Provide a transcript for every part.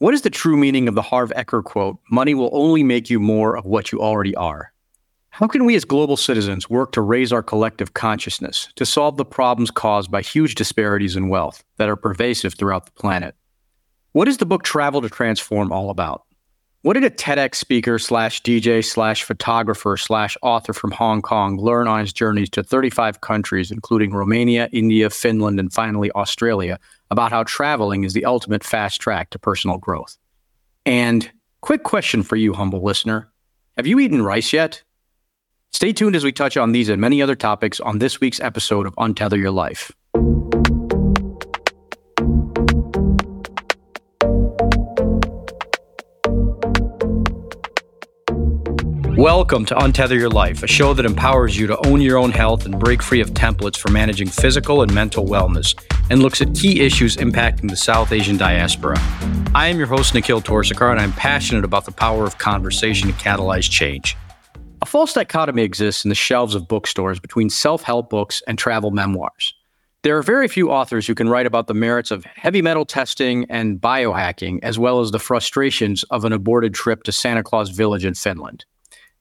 What is the true meaning of the Harv Eker quote, money will only make you more of what you already are? How can we as global citizens work to raise our collective consciousness to solve the problems caused by huge disparities in wealth that are pervasive throughout the planet? What is the book Travel to Transform all about? What did a TEDx speaker slash DJ slash photographer slash author from Hong Kong learn on his journeys to 35 countries, including Romania, India, Finland, and finally Australia, about how traveling is the ultimate fast track to personal growth? And quick question for you, humble listener Have you eaten rice yet? Stay tuned as we touch on these and many other topics on this week's episode of Untether Your Life. Welcome to Untether Your Life, a show that empowers you to own your own health and break free of templates for managing physical and mental wellness, and looks at key issues impacting the South Asian diaspora. I am your host, Nikhil Torsekar, and I'm passionate about the power of conversation to catalyze change. A false dichotomy exists in the shelves of bookstores between self help books and travel memoirs. There are very few authors who can write about the merits of heavy metal testing and biohacking, as well as the frustrations of an aborted trip to Santa Claus Village in Finland.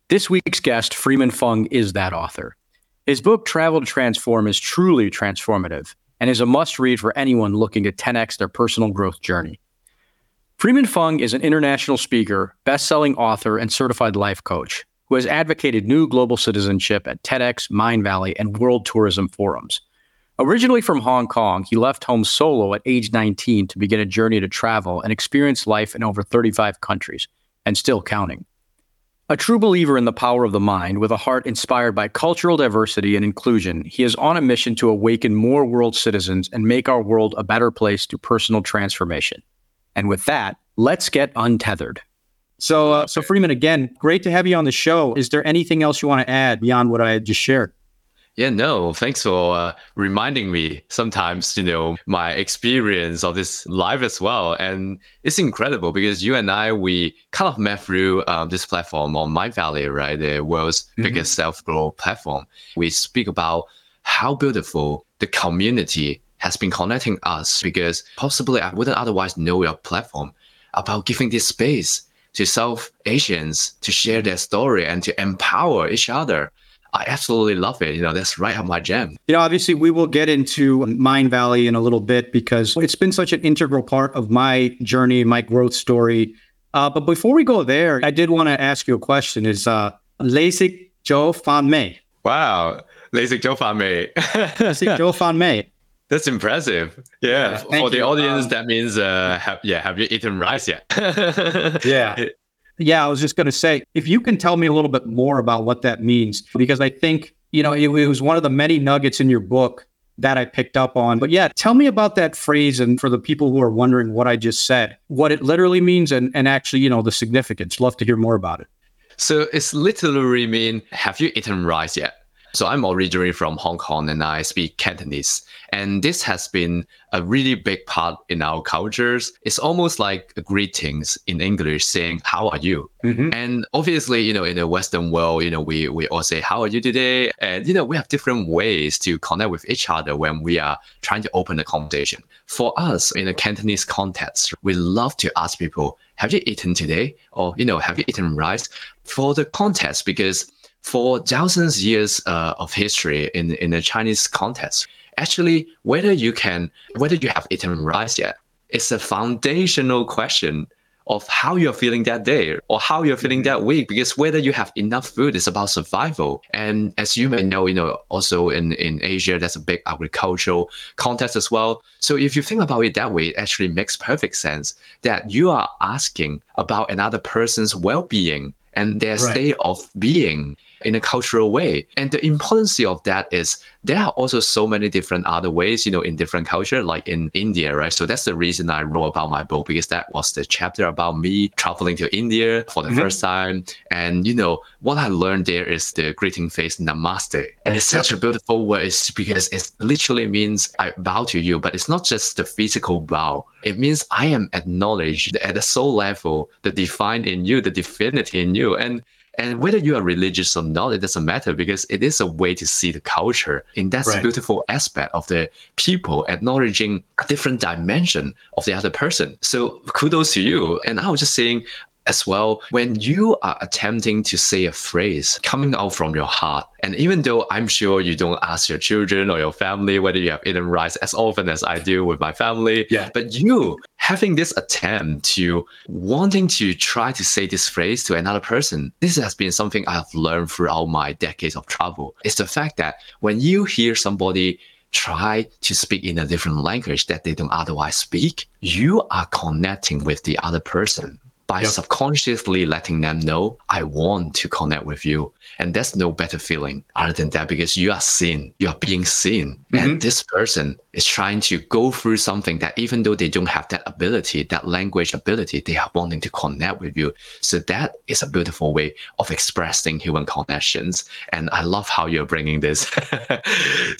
This week's guest, Freeman Fung, is that author. His book, Travel to Transform, is truly transformative and is a must read for anyone looking to 10x their personal growth journey. Freeman Fung is an international speaker, best selling author, and certified life coach who has advocated new global citizenship at TEDx, Mindvalley, and World Tourism Forums. Originally from Hong Kong, he left home solo at age 19 to begin a journey to travel and experience life in over 35 countries, and still counting. A true believer in the power of the mind, with a heart inspired by cultural diversity and inclusion, he is on a mission to awaken more world citizens and make our world a better place through personal transformation. And with that, let's get untethered. So, uh, so Freeman, again, great to have you on the show. Is there anything else you want to add beyond what I just shared? Yeah, no, thanks for uh, reminding me sometimes, you know, my experience of this life as well. And it's incredible because you and I, we kind of met through um, this platform on Mindvalley, right? The world's mm-hmm. biggest self growth platform. We speak about how beautiful the community has been connecting us because possibly I wouldn't otherwise know your platform about giving this space to South Asians to share their story and to empower each other I absolutely love it. You know, that's right up my jam. You know, obviously, we will get into Mindvalley in a little bit because it's been such an integral part of my journey, my growth story. Uh, but before we go there, I did want to ask you a question: Is uh, LASIK Joe Fan Mei? Wow, LASIK Joe Fan Mei. LASIK Joe Fan Mei. That's impressive. Yeah, yeah for the audience, um, that means uh, have, yeah, have you eaten rice yet? yeah. Yeah, I was just going to say, if you can tell me a little bit more about what that means, because I think, you know, it, it was one of the many nuggets in your book that I picked up on. But yeah, tell me about that phrase and for the people who are wondering what I just said, what it literally means and, and actually, you know, the significance. Love to hear more about it. So it's literally mean, have you eaten rice yet? So I'm originally from Hong Kong and I speak Cantonese. And this has been a really big part in our cultures. It's almost like greetings in English saying, How are you? Mm-hmm. And obviously, you know, in the Western world, you know, we, we all say, How are you today? And, you know, we have different ways to connect with each other when we are trying to open a conversation. For us, in a Cantonese context, we love to ask people, Have you eaten today? Or, you know, have you eaten rice? For the context, because for thousands of years uh, of history in, in the Chinese context, actually, whether you can, whether you have eaten rice yet, it's a foundational question of how you're feeling that day or how you're feeling that week because whether you have enough food is about survival. And as you may know you know also in in asia there's a big agricultural context as well. So if you think about it that way it actually makes perfect sense that you are asking about another person's well-being and their right. state of being in a cultural way. And the importance of that is there are also so many different other ways, you know, in different culture, like in India, right? So that's the reason I wrote about my book because that was the chapter about me traveling to India for the mm-hmm. first time. And you know, what I learned there is the greeting face namaste. And it's such a beautiful word because it literally means I bow to you, but it's not just the physical bow. It means I am acknowledged at the soul level, the divine in you, the divinity in you. And And whether you are religious or not, it doesn't matter because it is a way to see the culture. And that's Right. a beautiful aspect of the people acknowledging a different dimension of the other person. So kudos to you. And I was just saying, as well, when you are attempting to say a phrase coming out from your heart, and even though I'm sure you don't ask your children or your family whether you have eaten rice as often as I do with my family, Yeah. but you having this attempt to wanting to try to say this phrase to another person, this has been something I've learned throughout my decades of travel. It's the fact that when you hear somebody try to speak in a different language that they don't otherwise speak, you are connecting with the other person by Yep. subconsciously letting them know, I want to connect with you. And there's no better feeling other than that because you are seen, you are being seen. And mm-hmm. this person is trying to go through something that even though they don't have that ability, that language ability, they are wanting to connect with you. So that is a beautiful way of expressing human connections. And I love how you're bringing this to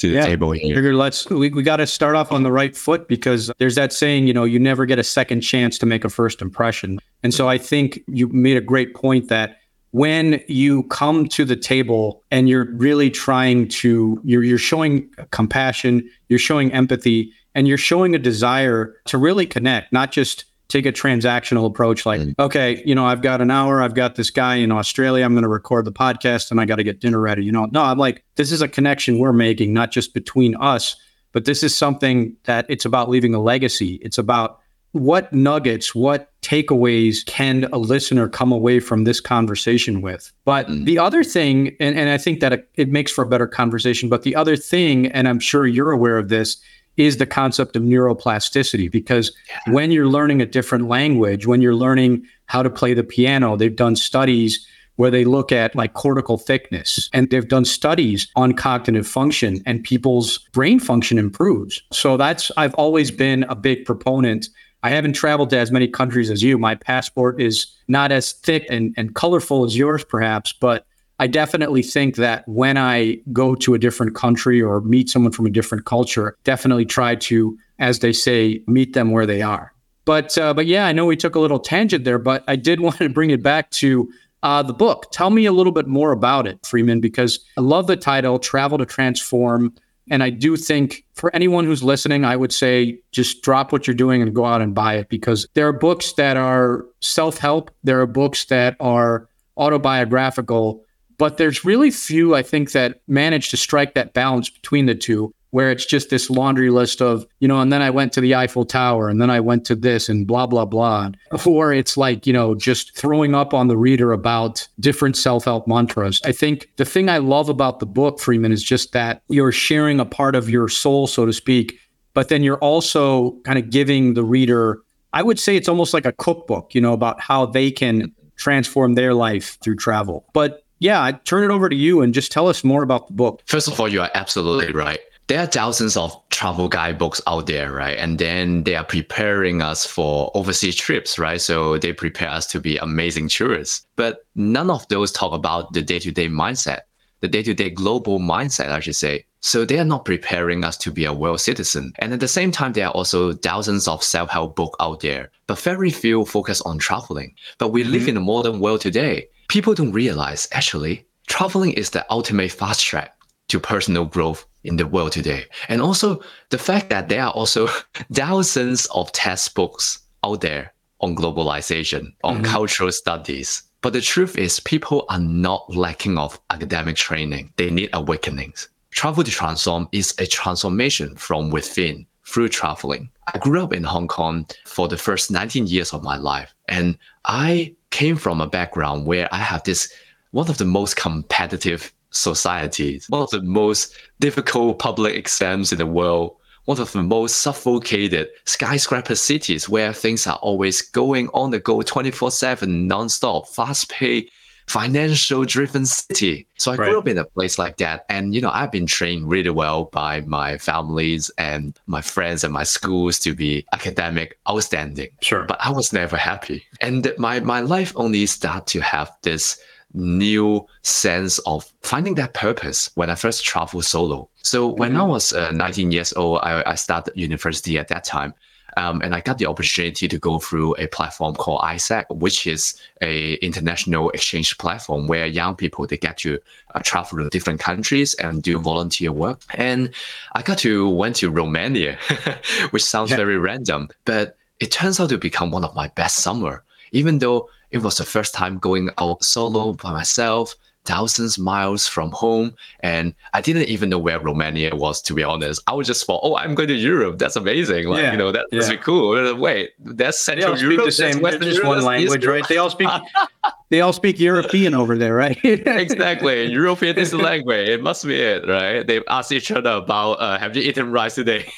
the Yeah. table here. Figure let's we, we got to start off on the right foot because there's that saying, you know, you never get a second chance to make a first impression. And so I think you made a great point that when you come to the table and you're really trying to you're you're showing compassion, you're showing empathy, and you're showing a desire to really connect, not just take a transactional approach like, Mm. okay, you know, I've got an hour, I've got this guy in Australia, I'm going to record the podcast and I got to get dinner ready. You know, no, I'm like, this is a connection we're making, not just between us, but this is something that it's about leaving a legacy. It's about what nuggets, what takeaways can a listener come away from this conversation with? But Mm. the other thing, and, and I think that it, it makes for a better conversation, but the other thing, and I'm sure you're aware of this, is the concept of neuroplasticity. Because when you're learning a different language, when you're learning how to play the piano, they've done studies where they look at like cortical thickness and they've done studies on cognitive function and people's brain function improves. So that's, I've always been a big proponent. I haven't traveled to as many countries as you. My passport is not as thick and, and colorful as yours, perhaps, but I definitely think that when I go to a different country or meet someone from a different culture, definitely try to, as they say, meet them where they are. But uh, but yeah, I know we took a little tangent there, but I did want to bring it back to uh, the book. Tell me a little bit more about it, Freeman, because I love the title, Travel to Transform. And I do think for anyone who's listening, I would say just drop what you're doing and go out and buy it because there are books that are self help, there are books that are autobiographical, but there's really few, I think, that manage to strike that balance between the two, where it's just this laundry list of, you know, and then I went to the Eiffel Tower and then I went to this and blah, blah, blah. Or it's like, you know, just throwing up on the reader about different self help mantras. I think the thing I love about the book, Freeman, is just that you're sharing a part of your soul, so to speak, but then you're also kind of giving the reader, I would say it's almost like a cookbook, you know, about how they can transform their life through travel. But yeah, I turn it over to you and just tell us more about the book. First of all, you are absolutely right. There are thousands of travel guidebooks out there, right? And then they are preparing us for overseas trips, right? So they prepare us to be amazing tourists. But none of those talk about the day to day mindset, the day to day global mindset, I should say. So they are not preparing us to be a world citizen. And at the same time, there are also thousands of self help books out there, but very few focus on traveling. But we live mm-hmm. in a modern world today. People don't realize actually traveling is the ultimate fast track to personal growth in the world today. And also the fact that there are also thousands of textbooks out there on globalization, on mm-hmm. cultural studies. But the truth is people are not lacking of academic training. They need awakenings. Travel to transform is a transformation from within through traveling. I grew up in Hong Kong for the first 19 years of my life. And I came from a background where I have this one of the most competitive societies, one of the most difficult public exams in the world, one of the most suffocated skyscraper cities where things are always going on the go 24 7, non-stop, fast paced, financial driven city. So I Right. grew up in a place like that. And, you know, I've been trained really well by my families and my friends and my schools to be academic outstanding Sure. but I was never happy. And my, my life only started to have this new sense of finding that purpose when I first traveled solo. So when I was uh, 19 years old, I, I started university at that time. Um, and I got the opportunity to go through a platform called AIESEC, which is a international exchange platform where young people they get to uh, travel to different countries and do volunteer work. And I got to went to Romania, which sounds yeah. very random, but it turns out to become one of my best summer. Even though it was the first time going out solo by myself, thousands miles from home. And I didn't even know where Romania was, to be honest. I was just thought, oh, I'm going to Europe. That's amazing. Like, yeah, you know, that, yeah. that's cool. Wait, that's Central they all Europe. Speak the same, Western just one language, right? They all speak. they all speak European over there, right? exactly. European is the language. It must be it, right? They ask each other about, uh, have you eaten rice today?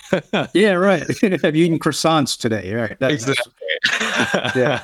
yeah, right. have you eaten croissants today? Right. That's, exactly. yeah.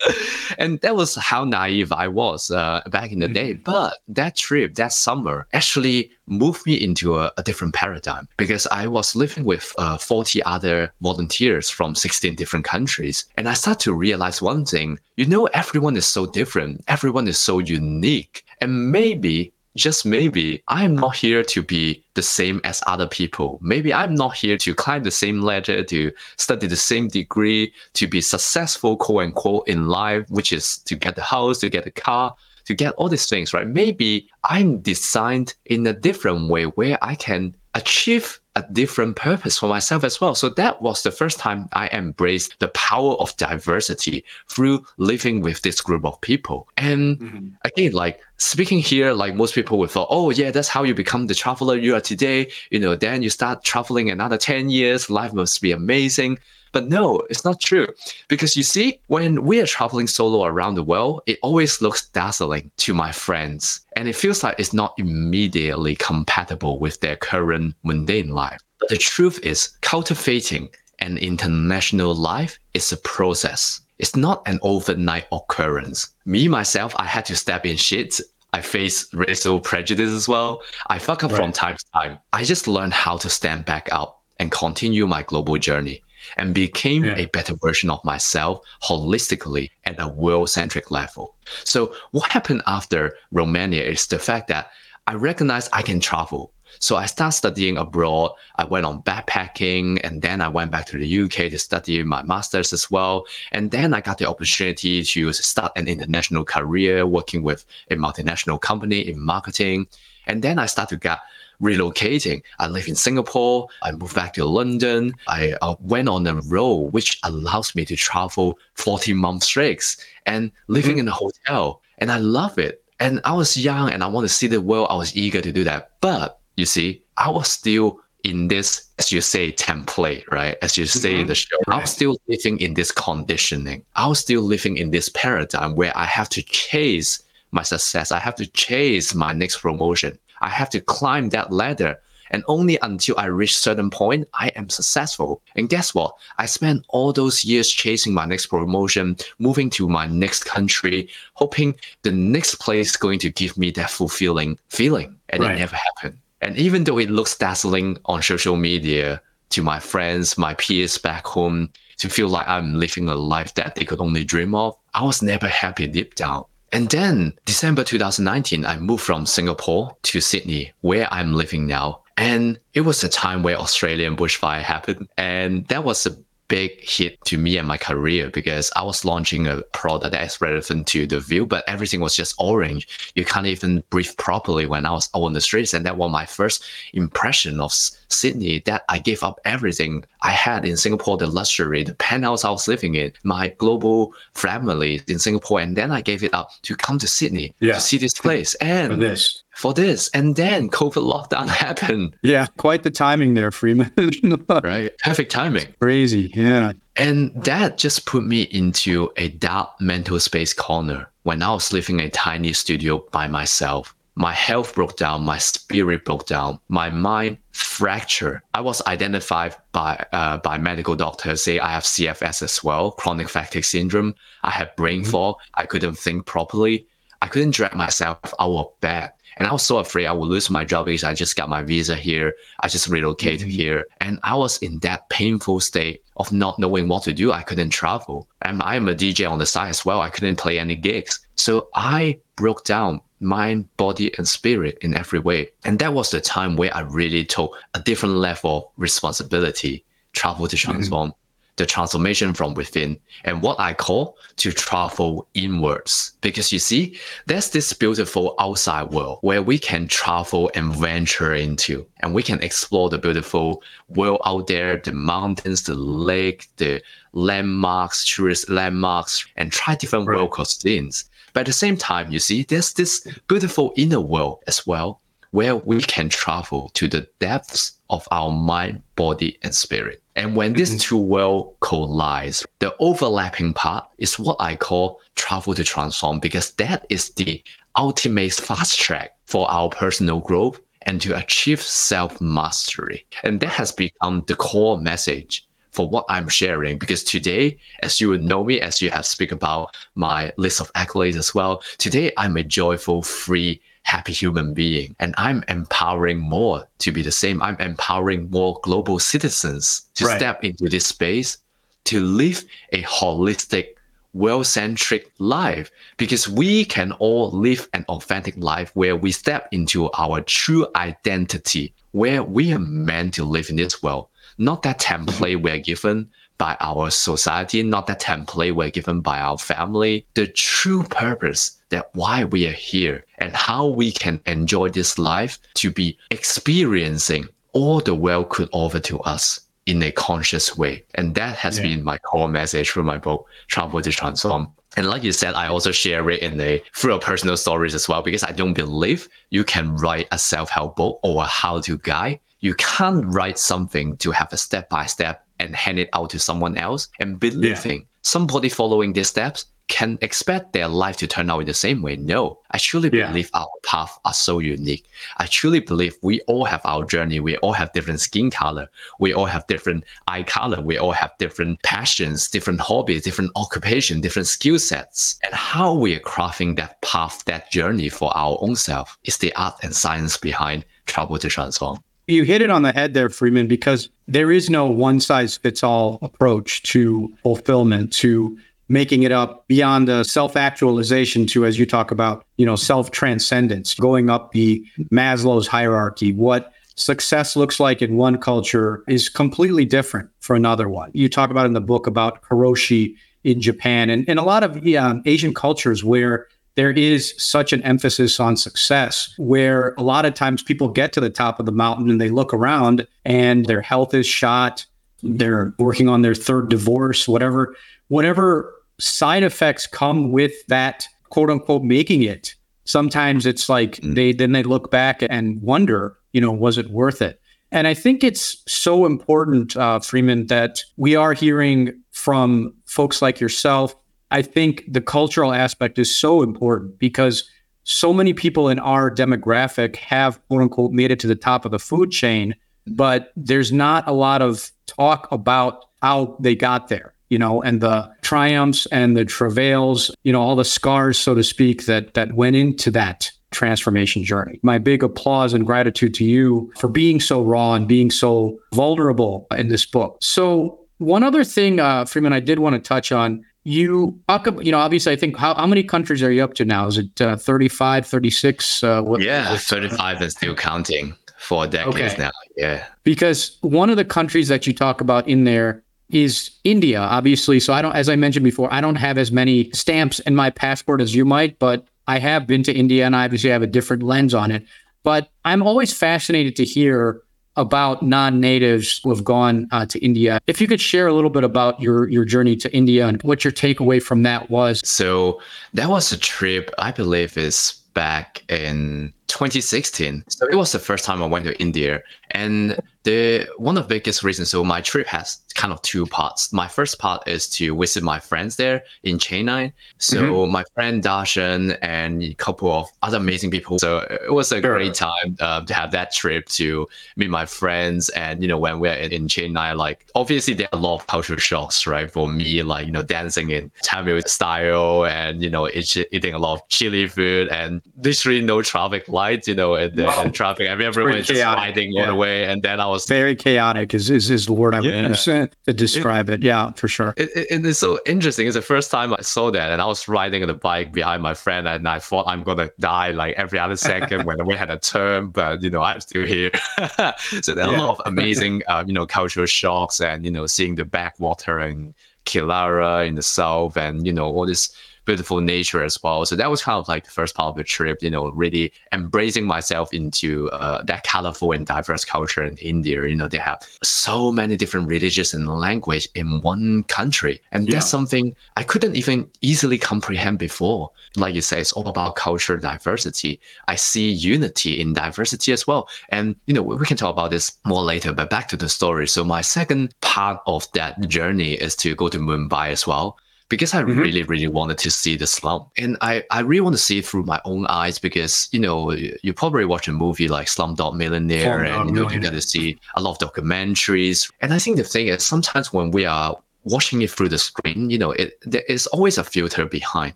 and that was how naive I was uh, back in the day. Mm-hmm. But that trip, that summer, actually moved me into a, a different paradigm because I was living with uh, 40 other volunteers from 16 different countries. And I started to realize one thing you know, everyone is so different, everyone is so unique. And maybe just maybe I'm not here to be the same as other people. Maybe I'm not here to climb the same ladder, to study the same degree, to be successful, quote unquote, in life, which is to get the house, to get the car, to get all these things, right? Maybe I'm designed in a different way where I can achieve a different purpose for myself as well. So that was the first time I embraced the power of diversity through living with this group of people. And mm-hmm. again, like speaking here, like most people would thought, oh yeah, that's how you become the traveler you are today. You know, then you start traveling another 10 years, life must be amazing. But no, it's not true. Because you see, when we are traveling solo around the world, it always looks dazzling to my friends. And it feels like it's not immediately compatible with their current mundane life. But the truth is, cultivating an international life is a process. It's not an overnight occurrence. Me, myself, I had to step in shit I face racial prejudice as well. I fuck up right. from time to time. I just learned how to stand back up and continue my global journey and became yeah. a better version of myself holistically at a world centric level. So, what happened after Romania is the fact that I recognized I can travel. So I started studying abroad. I went on backpacking and then I went back to the UK to study my master's as well. And then I got the opportunity to start an international career working with a multinational company in marketing. And then I started to get relocating. I live in Singapore. I moved back to London. I uh, went on a road which allows me to travel 14 months straight and living mm-hmm. in a hotel. And I love it. And I was young and I want to see the world. I was eager to do that. But you see, I was still in this, as you say, template, right? As you say mm-hmm. in the show, right. I was still living in this conditioning. I was still living in this paradigm where I have to chase my success. I have to chase my next promotion. I have to climb that ladder. And only until I reach certain point, I am successful. And guess what? I spent all those years chasing my next promotion, moving to my next country, hoping the next place is going to give me that fulfilling feeling. And right. it never happened. And even though it looks dazzling on social media to my friends, my peers back home, to feel like I'm living a life that they could only dream of, I was never happy deep down. And then December 2019, I moved from Singapore to Sydney, where I'm living now. And it was a time where Australian bushfire happened. And that was a big hit to me and my career because I was launching a product that is relevant to the view, but everything was just orange. You can't even breathe properly when I was out on the streets. And that was my first impression of Sydney that I gave up everything I had in Singapore, the luxury, the penthouse I was living in, my global family in Singapore. And then I gave it up to come to Sydney yeah. to see this place. And for this. For this. And then COVID lockdown happened. Yeah, quite the timing there, Freeman. right. Perfect timing. Crazy. Yeah. And that just put me into a dark mental space corner when I was living in a tiny studio by myself my health broke down, my spirit broke down, my mind fractured. I was identified by uh, by medical doctors say I have CFS as well, chronic fatigue syndrome. I had brain mm-hmm. fog. I couldn't think properly. I couldn't drag myself out of bed. And I was so afraid I would lose my job because I just got my visa here. I just relocated mm-hmm. here. And I was in that painful state of not knowing what to do. I couldn't travel. And I'm a DJ on the side as well. I couldn't play any gigs. So I broke down mind, body, and spirit in every way. And that was the time where I really took a different level of responsibility, travel to mm-hmm. transform. Mm-hmm. the transformation from within and what I call to travel inwards. Because you see, there's this beautiful outside world where we can travel and venture into, and we can explore the beautiful world out there, the mountains, the lake, the landmarks, tourist landmarks, and try different right. world cuisines. But at the same time, you see, there's this beautiful inner world as well, where we can travel to the depths of our mind, body, and spirit. And when these mm-hmm. two worlds collide, the overlapping part is what I call travel to transform, because that is the ultimate fast track for our personal growth and to achieve self mastery. And that has become the core message for what I'm sharing. Because today, as you would know me, as you have speak about my list of accolades as well, today I'm a joyful, free, happy human being. And I'm empowering more to be the same. I'm empowering more global citizens to right. step into this space to live a holistic, well centric life because we can all live an authentic life where we step into our true identity, where we are meant to live in this world not that template we're given by our society, not that template we're given by our family. The true purpose that why we are here and how we can enjoy this life to be experiencing all the world could offer to us in a conscious way. And that has yeah. been my core message from my book, Travel to Transform. And like you said, I also share it in a through personal stories as well, because I don't believe you can write a self-help book or a how-to guide you can't write something to have a step by step and hand it out to someone else and believing yeah. somebody following these steps can expect their life to turn out in the same way. No, I truly yeah. believe our paths are so unique. I truly believe we all have our journey. We all have different skin color. We all have different eye color. We all have different passions, different hobbies, different occupation, different skill sets. And how we are crafting that path, that journey for our own self is the art and science behind Travel to Transform. You hit it on the head there, Freeman, because there is no one size fits all approach to fulfillment, to making it up beyond the self actualization to, as you talk about, you know, self transcendence, going up the Maslow's hierarchy. What success looks like in one culture is completely different for another one. You talk about in the book about Karoshi in Japan and, and a lot of yeah, Asian cultures where there is such an emphasis on success where a lot of times people get to the top of the mountain and they look around and their health is shot they're working on their third divorce whatever whatever side effects come with that quote unquote making it sometimes it's like mm. they then they look back and wonder you know was it worth it and i think it's so important uh, freeman that we are hearing from folks like yourself I think the cultural aspect is so important because so many people in our demographic have quote unquote made it to the top of the food chain, but there's not a lot of talk about how they got there, you know, and the triumphs and the travails, you know, all the scars, so to speak, that that went into that transformation journey. My big applause and gratitude to you for being so raw and being so vulnerable in this book. So one other thing, uh, Freeman, I did want to touch on you you know, obviously, I think how, how many countries are you up to now? Is it uh, 35, 36? Uh, what, yeah, 35 and still counting for decades okay. now. Yeah. Because one of the countries that you talk about in there is India, obviously. So I don't, as I mentioned before, I don't have as many stamps in my passport as you might, but I have been to India and I obviously have a different lens on it. But I'm always fascinated to hear about non-natives who have gone uh, to India. If you could share a little bit about your your journey to India and what your takeaway from that was. So that was a trip I believe is back in 2016. So it was the first time I went to India, and the one of the biggest reasons. So my trip has kind of two parts. My first part is to visit my friends there in Chennai. So mm-hmm. my friend Darshan and a couple of other amazing people. So it was a sure. great time uh, to have that trip to meet my friends. And you know when we're in, in Chennai, like obviously there are a lot of cultural shocks, right? For me, like you know dancing in Tamil style and you know eating a lot of chili food and literally no traffic lights, you know, and, wow. and traffic. I mean, everyone just riding yeah. all the way, and then I was very chaotic. Is is, is the word I would Yeah. To describe it. Yeah, for sure. It, it, it is so interesting. It's the first time I saw that, and I was riding on the bike behind my friend, and I thought I'm gonna die like every other second when we had a turn, but you know I'm still here. so there are a lot of amazing, uh, you know, cultural shocks, and you know, seeing the backwater and Kerala in the south, and you know all this beautiful nature as well. So that was kind of like the first part of the trip, you know, really embracing myself into uh, that colorful and diverse culture in India. You know, they have so many different religions and language in one country. And Yeah. that's something I couldn't even easily comprehend before. Like you say, it's all about cultural diversity. I see unity in diversity as well. And, you know, we can talk about this more later, but back to the story. So my second part of that journey is to go to Mumbai as well because I Mhm. really, really wanted to see the slum. And I, I really want to see it through my own eyes because, you know, you, you probably watch a movie like Slumdog Millionaire Slumdog and, you know, you Millionaire. get to see a lot of documentaries. And I think the thing is sometimes when we are watching it through the screen, you know, it there is always a filter behind,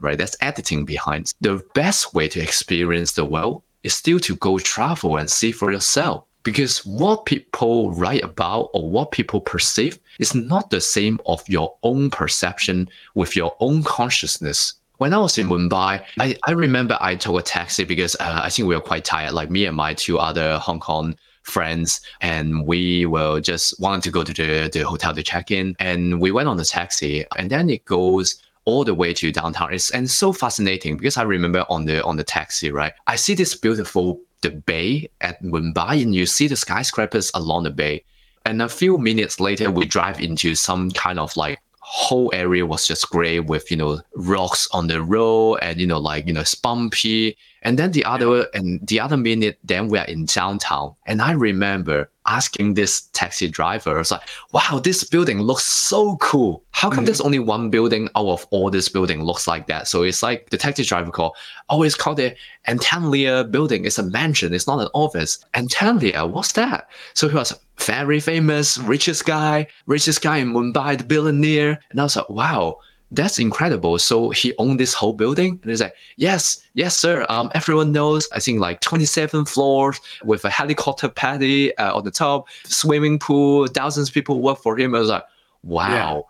right? There's editing behind. The best way to experience the world is still to go travel and see for yourself. Because what people write about or what people perceive is not the same of your own perception with your own consciousness. When I was in Mumbai, I, I remember I took a taxi because uh, I think we were quite tired, like me and my two other Hong Kong friends, and we were just wanted to go to the, the hotel to check in. And we went on the taxi, and then it goes all the way to downtown. It's and so fascinating because I remember on the on the taxi, right? I see this beautiful the bay at Mumbai, and you see the skyscrapers along the bay. And a few minutes later, we drive into some kind of like whole area was just gray with you know rocks on the road and you know like you know it's bumpy and then the other and the other minute then we are in downtown and i remember asking this taxi driver I was like wow this building looks so cool. How come Mhm. there's only one building out of all this building looks like that? So it's like the taxi driver called oh it's called the Antilia building. It's a mansion. It's not an office. Antilia what's that? So he was very famous, richest guy, richest guy in Mumbai, the billionaire. And I was like, wow, that's incredible. So he owned this whole building? And he's like, yes, yes, sir. Um, everyone knows, I think like 27 floors with a helicopter paddy uh, on the top, swimming pool, thousands of people work for him. I was like, wow.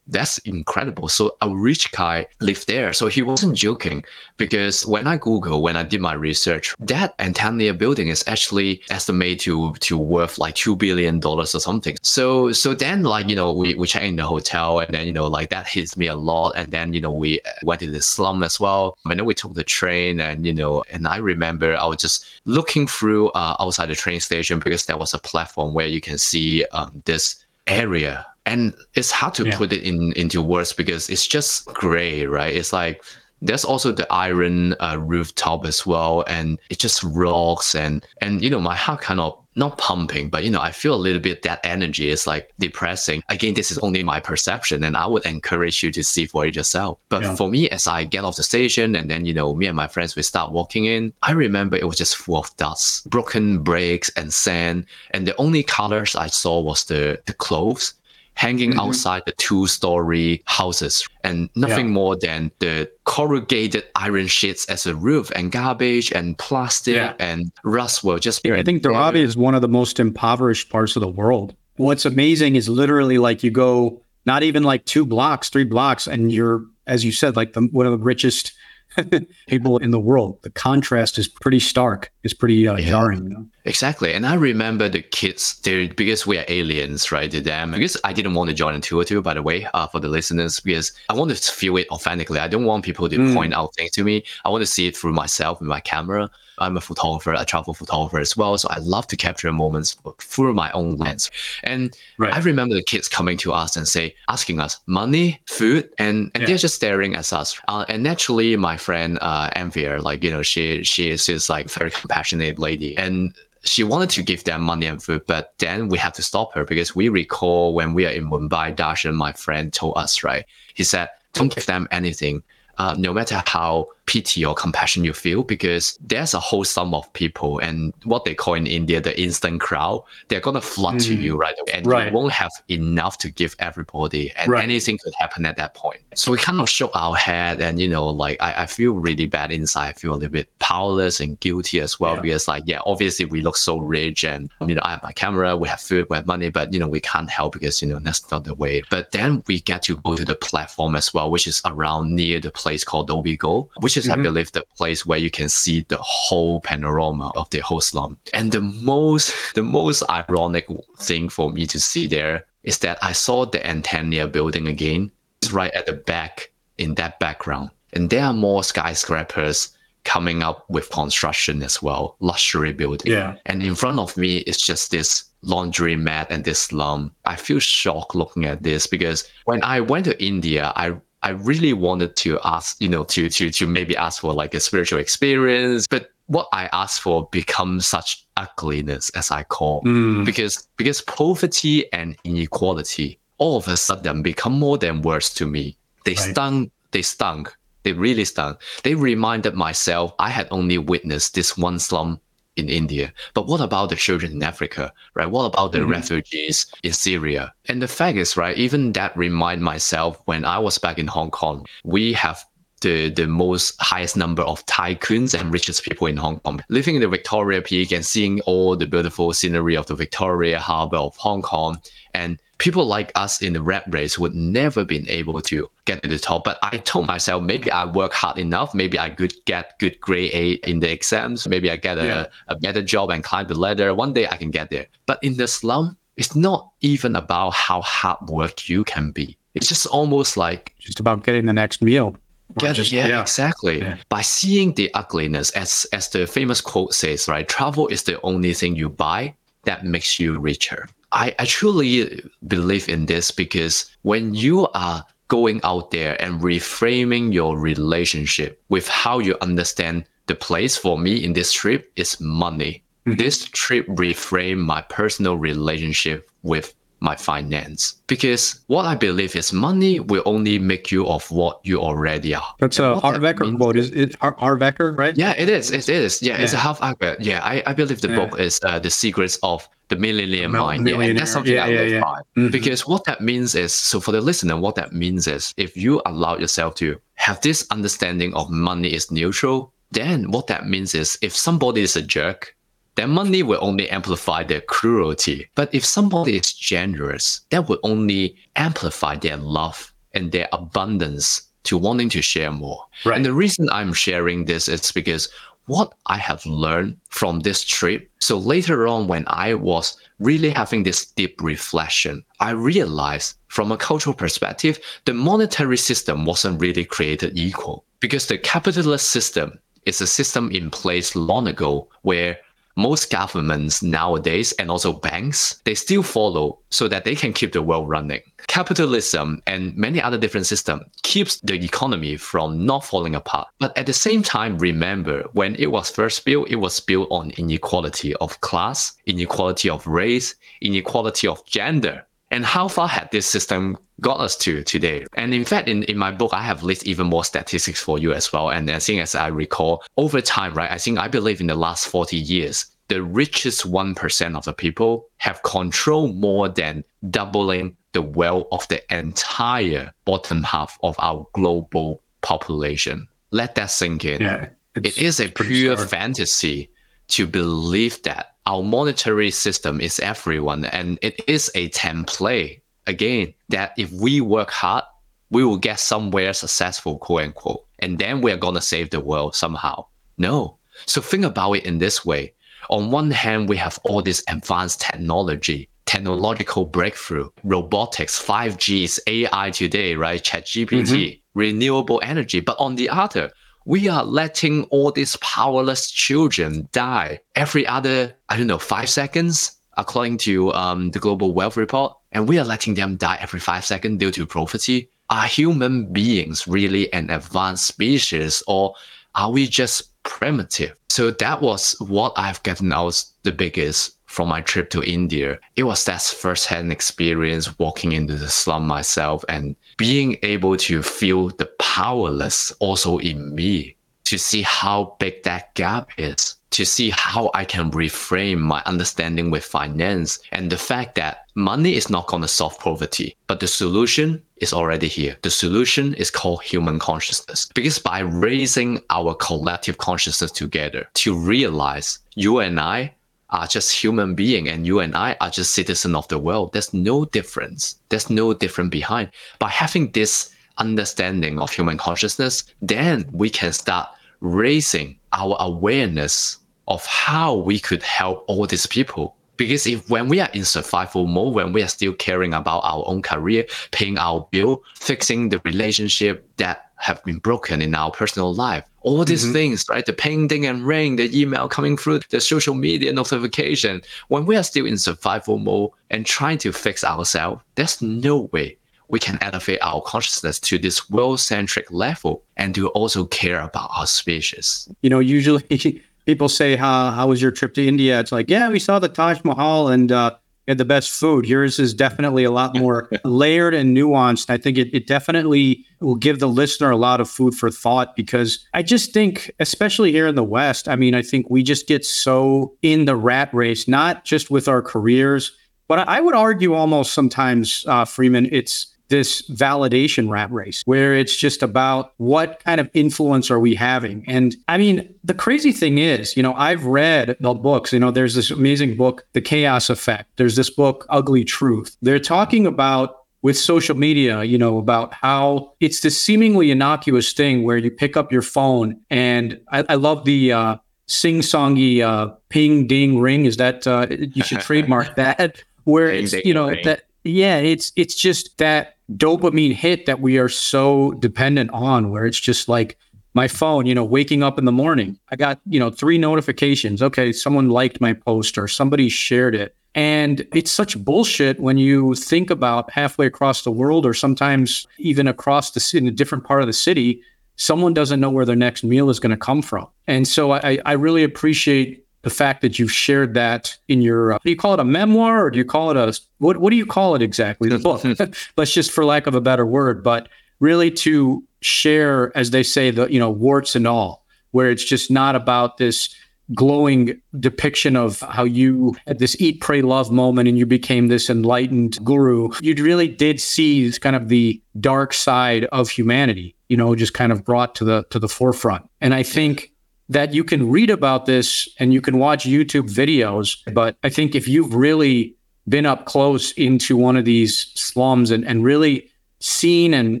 That's incredible. So a rich guy lived there. So he wasn't joking because when I Google, when I did my research, that Antilia building is actually estimated to to worth like two billion dollars or something. So so then like you know we we check in the hotel and then you know like that hits me a lot. And then you know we went to the slum as well. And then we took the train and you know and I remember I was just looking through uh, outside the train station because there was a platform where you can see um, this area and it's hard to Yeah. put it in into words because it's just gray right? It's like there's also the iron uh, rooftop as well and it just rocks and and you know my heart kind of not pumping but you know i feel a little bit that energy. Is like depressing. Again this is only my perception and i would encourage you to see for yourself. But Yeah. for me as i get off the station and then you know me and my friends we start walking in i remember it was just full of dust broken bricks and sand. And the only colors i saw was the the clothes hanging Mhm. outside the two-story houses and nothing Yeah. more than the corrugated iron sheets as a roof and garbage and plastic Yeah. and rust will just be. I think Dharavi is one of the most impoverished parts of the world. What's amazing is literally like you go not even like two blocks, three blocks, and you're, as you said, like the, one of the richest people in the world. The contrast is pretty stark. It's pretty uh, Yeah. jarring. You know? Exactly. And I remember the kids, they because we are aliens, right? To them, because I didn't want to join a tour too, by the way, uh, for the listeners, because I want to feel it authentically. I don't want people to Mm. point out things to me. I want to see it through myself with my camera. I'm a photographer, a travel photographer as well. So I love to capture moments through my own lens. And Right. I remember the kids coming to us and say, asking us money, food, and, and Yeah. they're just staring at us. Uh, and naturally, my friend uh, Anvia, like you know, she she is just like very compassionate lady, and she wanted to give them money and food, but then we had to stop her because we recall when we are in Mumbai, Darshan, my friend, told us, right? He said, don't give them anything. uh, no matter how pity or compassion you feel, because there's a whole sum of people and what they call in India the instant crowd, they're gonna flood to Mm. you right away, and Right. you won't have enough to give everybody, and Right. anything could happen at that point. So we kind of shook our head, and you know, like I, I feel really bad inside. I feel a little bit powerless and guilty as well Yeah. because, like, yeah, obviously we look so rich, and you know, I have my camera, we have food, we have money, but you know, we can't help because you know that's not the way. But then we get to go to the platform as well, which is around near the place called Obigo, which is I Mhm. believe the place where you can see the whole panorama of the whole slum. And the most the most ironic thing for me to see there is that I saw the Antilia building again. It's right at the back in that background. And there are more skyscrapers coming up with construction as well, luxury building. Yeah. And in front of me is just this laundry mat and this slum. I feel shocked looking at this because when I went to India, I I really wanted to ask, you know, to to to maybe ask for like a spiritual experience, but what I asked for becomes such ugliness as I call Mm. because because poverty and inequality all of a sudden become more than words to me. They Right. stung. They stung. They really stung. They reminded myself I had only witnessed this one slum in India. But what about the children in Africa, right? What about the Mhm. refugees in Syria? And the fact is, right, even that remind myself when I was back in Hong Kong, we have the, the most highest number of tycoons and richest people in Hong Kong. Living in the Victoria Peak and seeing all the beautiful scenery of the Victoria Harbour of Hong Kong. And people like us in the rat race would never been able to get to the top. But I told myself maybe I work hard enough, maybe I could get good grade A in the exams, maybe I get a, Yeah. a better job and climb the ladder. One day I can get there. But in the slum, it's not even about how hard work you can be. It's just almost like Just about getting the next meal. Or yeah, yeah, exactly. Yeah. By seeing the ugliness, as as the famous quote says, right? Travel is the only thing you buy that makes you richer. I, I truly believe in this because when you are going out there and reframing your relationship with how you understand the place for me in this trip is money. Mhm. This trip reframed my personal relationship with my finance because what I believe is money will only make you of what you already are. That's a And what that Harv Eker quote. Is it Har- Harv Eker, right? Yeah, it is. It is. Yeah, it's a half accurate. Yeah, I, I believe the Yeah. book is uh, the secrets of the millionaire Mil- mind. Yeah, and that's something Yeah, I yeah, live yeah. by. Mhm. Because what that means is, so for the listener, what that means is, if you allow yourself to have this understanding of money is neutral, then what that means is, if somebody is a jerk, then money will only amplify their cruelty. But if somebody is generous, that will only amplify their love and their abundance to wanting to share more. Right. And the reason I'm sharing this is because what I have learned from this trip. So later on, when I was really having this deep reflection, I realized from a cultural perspective, the monetary system wasn't really created equal because the capitalist system is a system in place long ago where most governments nowadays and also banks they still follow so that they can keep the world running. Capitalism and many other different systems keeps the economy from not falling apart. But at the same time remember when it was first built it was built on inequality of class inequality of race inequality of gender and how far had this system got us to today? And in fact, in, in my book, I have listed even more statistics for you as well. And I think as I recall, over time, right, I think I believe in the last 40 years, the richest 1% of the people have control more than doubling the wealth of the entire bottom half of our global population. Let that sink in Yeah. it is a pure fantasy to believe that our monetary system is everyone and it is a template. Again that if we work hard we will get somewhere successful quote unquote and then we're going to save the world somehow. No. So think about it in this way. On one hand we have all this advanced technology technological breakthrough robotics 5g's ai today right? Mm-hmm. Chat gpt renewable energy. But on the other we are letting all these powerless children die every other, I don't know, five seconds, according to um, the Global Wealth Report. And we are letting them die every five seconds due to poverty. Are human beings really an advanced species or are we just primitive? So that was what I've gotten out the biggest from my trip to India, it was that firsthand experience walking into the slum myself and being able to feel the powerless also in me to see how big that gap is, to see how I can reframe my understanding with finance and the fact that money is not going to solve poverty, but the solution is already here. The solution is called human consciousness. Because by raising our collective consciousness together to realize you and I are just human being and you and I are just citizen of the world. There's no difference. There's no difference behind. By having this understanding of human consciousness, then we can start raising our awareness of how we could help all these people. Because if when we are in survival mode, when we are still caring about our own career, paying our bill, fixing the relationship that have been broken in our personal life, all these mm-hmm. things, right? The painting and rain, the email coming through, the social media notification. When we are still in survival mode and trying to fix ourselves, there's no way we can elevate our consciousness to this world-centric level and to also care about our species. You know, usually people say, "How how was your trip to India?" It's like, "Yeah, we saw the Taj Mahal and uh, had the best food." Yours is definitely a lot more layered and nuanced. I think it, it definitely will give the listener a lot of food for thought because I just think, especially here in the West, I mean, I think we just get so in the rat race, not just with our careers, but I would argue almost sometimes, uh, Freeman, it's this validation rat race where it's just about what kind of influence are we having. And I mean, the crazy thing is, you know, I've read the books, you know, there's this amazing book, The Chaos Effect. There's this book, Ugly Truth. They're talking about with social media, you know, about how it's this seemingly innocuous thing where you pick up your phone and I, I love the uh, sing-songy uh, ping ding ring. Is that uh, you should trademark that? Where it's you know that yeah, it's it's just that dopamine hit that we are so dependent on where it's just like my phone, you know, waking up in the morning, I got, you know, three notifications. Okay, someone liked my post or somebody shared it. And it's such bullshit when you think about halfway across the world or sometimes even across the in a different part of the city, someone doesn't know where their next meal is going to come from. And so I, I really appreciate the fact that you've shared that in your uh, do you call it a memoir or do you call it a what what do you call it exactly? The book. Let's just for lack of a better word but really to share as they say the you know warts and all where it's just not about this glowing depiction of how you had this eat pray love moment and you became this enlightened guru. You really did see kind of the dark side of humanity you know just kind of brought to the to the forefront. And i think that you can read about this and you can watch YouTube videos. But I think if you've really been up close into one of these slums and, and really seen and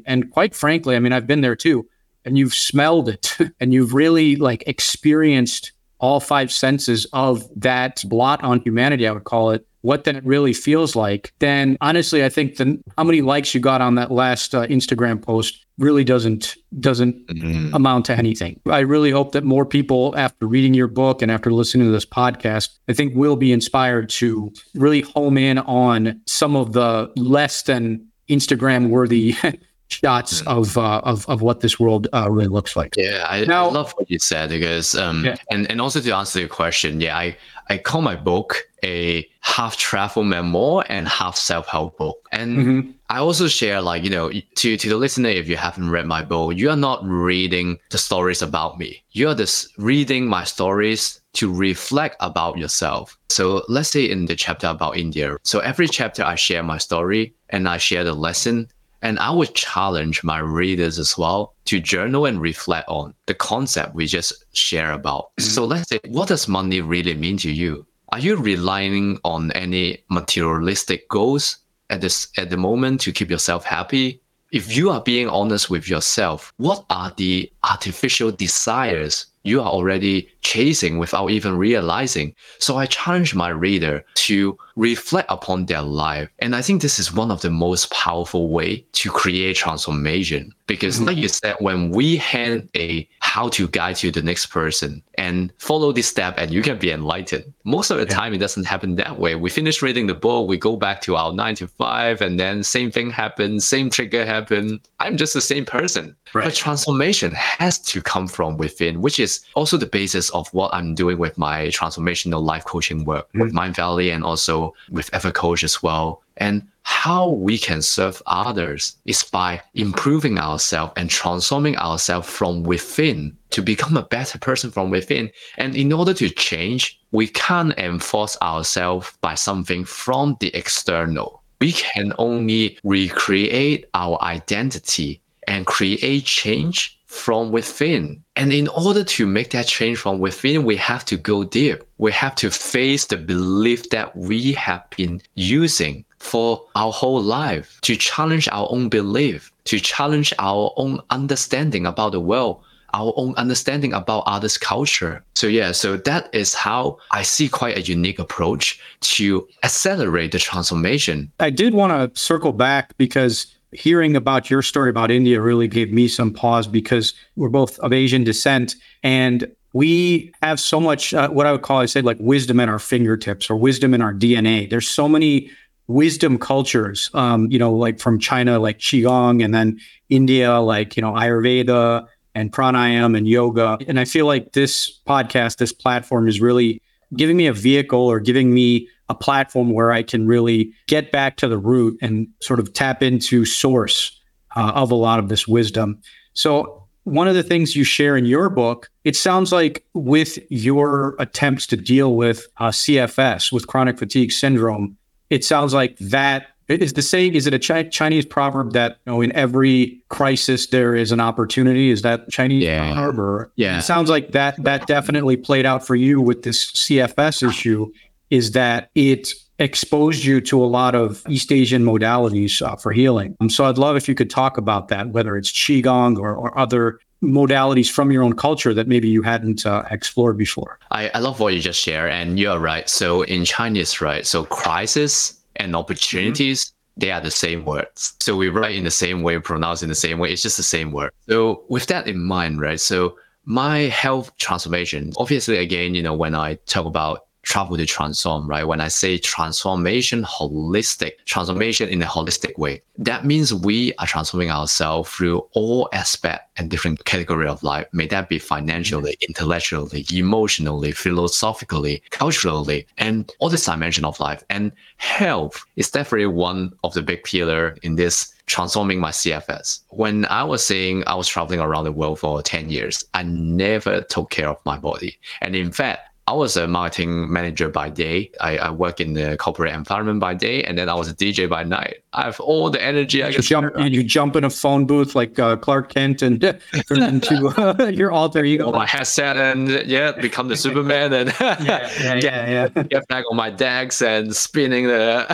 and quite frankly, I mean, I've been there too, and you've smelled it and you've really like experienced all five senses of that blot on humanity, I would call it, what then it really feels like, then honestly, I think the how many likes you got on that last uh, Instagram post really doesn't doesn't mm-hmm. amount to anything. I really hope that more people, after reading your book and after listening to this podcast, I think will be inspired to really home in on some of the less than Instagram worthy shots mm. of, uh, of of what this world uh, really looks like. Yeah, I, now, I, love what you said because um yeah. and and also to answer your question, yeah, I I call my book a half travel memoir and half self help book, and mm-hmm. I also share like you know to to the listener if you haven't read my book, you are not reading the stories about me. You are just reading my stories to reflect about yourself. So let's say in the chapter about India. So every chapter I share my story and I share the lesson and I would challenge my readers as well to journal and reflect on the concept we just share about. Mm-hmm. So let's say, what does money really mean to you? Are you relying on any materialistic goals at this at the moment to keep yourself happy? If you are being honest with yourself, what are the artificial desires you are already chasing without even realizing. So I challenge my reader to reflect upon their life. And I think this is one of the most powerful way to create transformation. Because mm-hmm. like you said, when we hand a how to guide you the next person and follow this step and you can be enlightened. Most of the yeah. time, it doesn't happen that way. We finish reading the book, we go back to our nine to five, and then same thing happens, same trigger happen. I'm just the same person. Right. But transformation has to come from within, which is also the basis of what I'm doing with my transformational life coaching work mm-hmm. with Mindvalley and also with Evercoach as well. And how we can serve others is by improving ourselves and transforming ourselves from within to become a better person from within. And in order to change, we can't enforce ourselves by something from the external. We can only recreate our identity and create change from within. And in order to make that change from within, we have to go deep. We have to face the belief that we have been using for our whole life, to challenge our own belief, to challenge our own understanding about the world, our own understanding about others' culture. So yeah, so that is how I see quite a unique approach to accelerate the transformation. I did want to circle back because hearing about your story about India really gave me some pause because we're both of Asian descent and we have so much uh, what I would call I said like wisdom at our fingertips or wisdom in our DNA. There's so many wisdom cultures, um, you know, like from China, like Qigong, and then India, like, you know, Ayurveda and pranayam and yoga. And I feel like this podcast, this platform is really giving me a vehicle or giving me a platform where I can really get back to the root and sort of tap into source uh, of a lot of this wisdom. So one of the things you share in your book, it sounds like with your attempts to deal with uh, CFS, with chronic fatigue syndrome, it sounds like that is the saying. Is it a Chi- Chinese proverb that you know in every crisis there is an opportunity? Is that Chinese yeah. proverb? Yeah, it sounds like that that definitely played out for you with this CFS issue. Is that it exposed you to a lot of East Asian modalities uh, for healing? Um, so I'd love if you could talk about that, whether it's qigong or, or other modalities from your own culture that maybe you hadn't uh, explored before. I, I love what you just shared, and you're right. So in Chinese, right? So crisis and opportunities. Mm-hmm. They are the same words. So we write in the same way, pronounce in the same way. It's just the same word. So with that in mind, right? So my health transformation, obviously, again, you know, when I talk about travel to transform, right? When I say transformation, holistic, transformation in a holistic way, that means we are transforming ourselves through all aspect and different category of life. May that be financially, mm-hmm. intellectually, emotionally, philosophically, culturally, and all this dimension of life. And health is definitely one of the big pillar in this transforming my CFS. When I was saying I was traveling around the world for 10 years, I never took care of my body. And in fact, I was a marketing manager by day. I, I, work in the corporate environment by day, and then I was a DJ by night. I have all the energy I can jump. And you jump in a phone booth like uh, Clark Kent and turn into uh, your alter ego. On my headset and yeah, become the Superman and yeah, yeah, yeah, yeah, get back on my decks and spinning the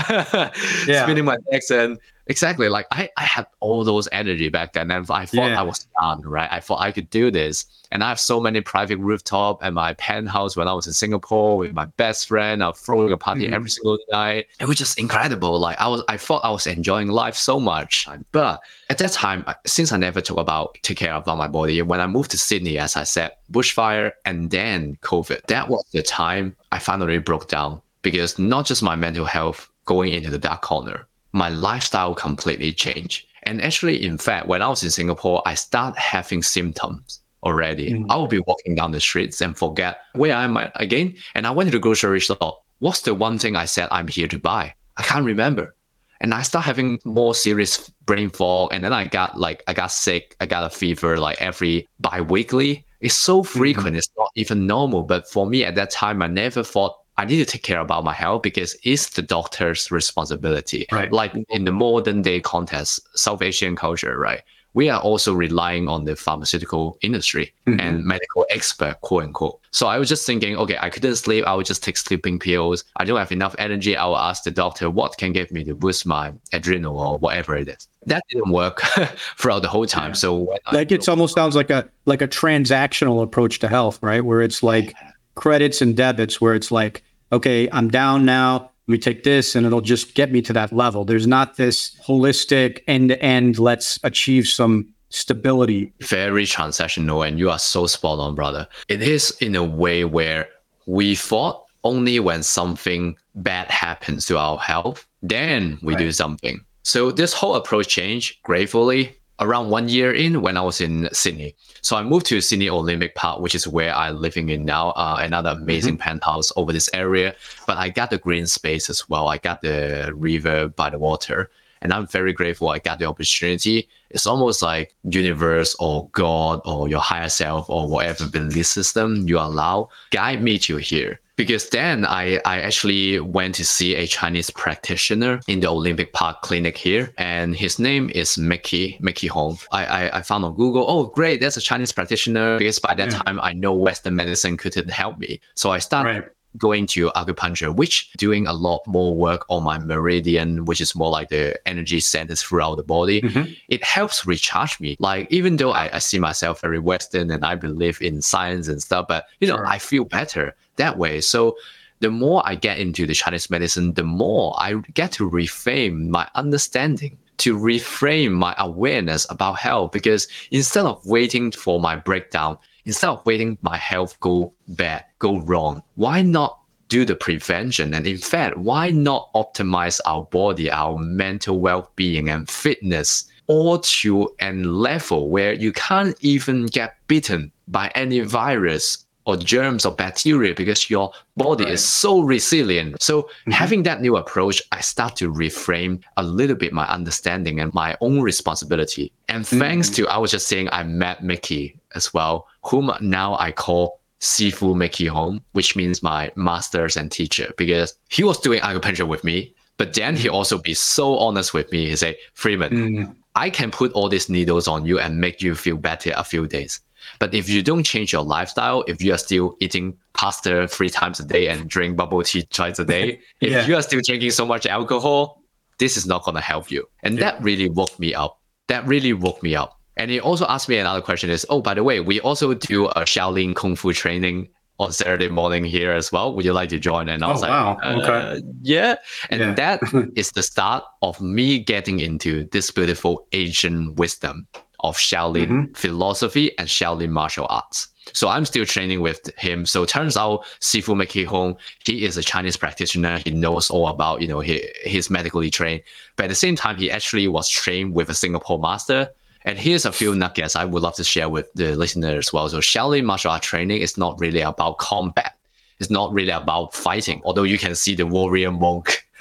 yeah. spinning my decks and exactly like I, I had all those energy back then and i thought yeah. i was done right i thought i could do this and i have so many private rooftop and my penthouse when i was in singapore with my best friend i was throwing a party mm-hmm. every single night it was just incredible like i was i thought i was enjoying life so much but at that time since i never talk about take care about my body when i moved to sydney as i said bushfire and then covid that was the time i finally broke down because not just my mental health going into the dark corner my lifestyle completely changed. And actually, in fact, when I was in Singapore, I started having symptoms already. Mm. I will be walking down the streets and forget where I am again. And I went to the grocery store. What's the one thing I said I'm here to buy? I can't remember. And I start having more serious brain fog. And then I got like, I got sick. I got a fever like every bi-weekly. It's so mm-hmm. frequent. Mm-hmm. It's not even normal. But for me at that time, I never thought I need to take care about my health because it's the doctor's responsibility. Right. Like in the modern day context, South Asian culture, right? We are also relying on the pharmaceutical industry mm-hmm. and medical expert, quote unquote. So I was just thinking, okay, I couldn't sleep. I would just take sleeping pills. I don't have enough energy. I will ask the doctor what can get me to boost my adrenal or whatever it is. That didn't work throughout the whole time. Yeah. So like it almost sounds like a like a transactional approach to health, right? Where it's like credits and debits, where it's like okay, I'm down now. We take this and it'll just get me to that level. There's not this holistic end to end, let's achieve some stability. Very transactional, and you are so spot on, brother. It is in a way where we thought only when something bad happens to our health, then we right. do something. So this whole approach changed gratefully around one year in when I was in Sydney. So I moved to Sydney Olympic Park, which is where I'm living in now, uh, another amazing mm-hmm. penthouse over this area. But I got the green space as well. I got the river by the water. And I'm very grateful I got the opportunity. It's almost like universe or God or your higher self or whatever belief system you allow guide me to here because then I, I actually went to see a Chinese practitioner in the Olympic Park clinic here, and his name is Micke Micke Hoong. I, I, I found on Google, oh great, that's a Chinese practitioner. Because by that yeah. time I know Western medicine couldn't help me, so I started. Right. Going to acupuncture, which doing a lot more work on my meridian, which is more like the energy centers throughout the body. Mm-hmm. It helps recharge me. Like even though I, I see myself very Western and I believe in science and stuff, but you know, sure. I feel better that way. So the more I get into the Chinese medicine, the more I get to reframe my understanding, to reframe my awareness about health. Because instead of waiting for my breakdown, instead of waiting my health go bad, go wrong, why not do the prevention? And in fact, why not optimize our body, our mental well-being and fitness all to a level where you can't even get bitten by any virus or germs or bacteria because your body right. is so resilient. So mm-hmm. having that new approach, I start to reframe a little bit my understanding and my own responsibility. And mm-hmm. thanks to I was just saying I met Micke as well, whom now I call Sifu Micke Hoong, which means my masters and teacher, because he was doing acupuncture with me. But then he mm-hmm. also be so honest with me. He say, Freeman, mm. I can put all these needles on you and make you feel better a few days. But if you don't change your lifestyle, if you are still eating pasta three times a day and drink bubble tea twice a day, if yeah. you are still drinking so much alcohol, this is not going to help you. And yeah. that really woke me up. That really woke me up. And he also asked me another question is, oh, by the way, we also do a Shaolin Kung Fu training on Saturday morning here as well. Would you like to join? And I was oh, like, wow. Uh, okay. yeah. And yeah. that is the start of me getting into this beautiful Asian wisdom of Shaolin mm-hmm. philosophy and Shaolin martial arts. So I'm still training with him. So turns out Sifu Hoong, he is a Chinese practitioner. He knows all about, you know, he, he's medically trained. But at the same time, he actually was trained with a Singapore master. And here's a few nuggets I would love to share with the listeners as well. So Shaolin martial art training is not really about combat. It's not really about fighting, although you can see the warrior monk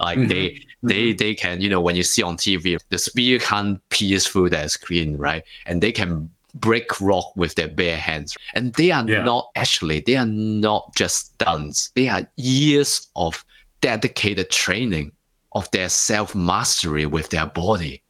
like mm-hmm. they they mm-hmm. they can you know when you see on TV the spear can't pierce through their screen right and they can break rock with their bare hands and they are yeah. not actually they are not just stunts they are years of dedicated training of their self mastery with their body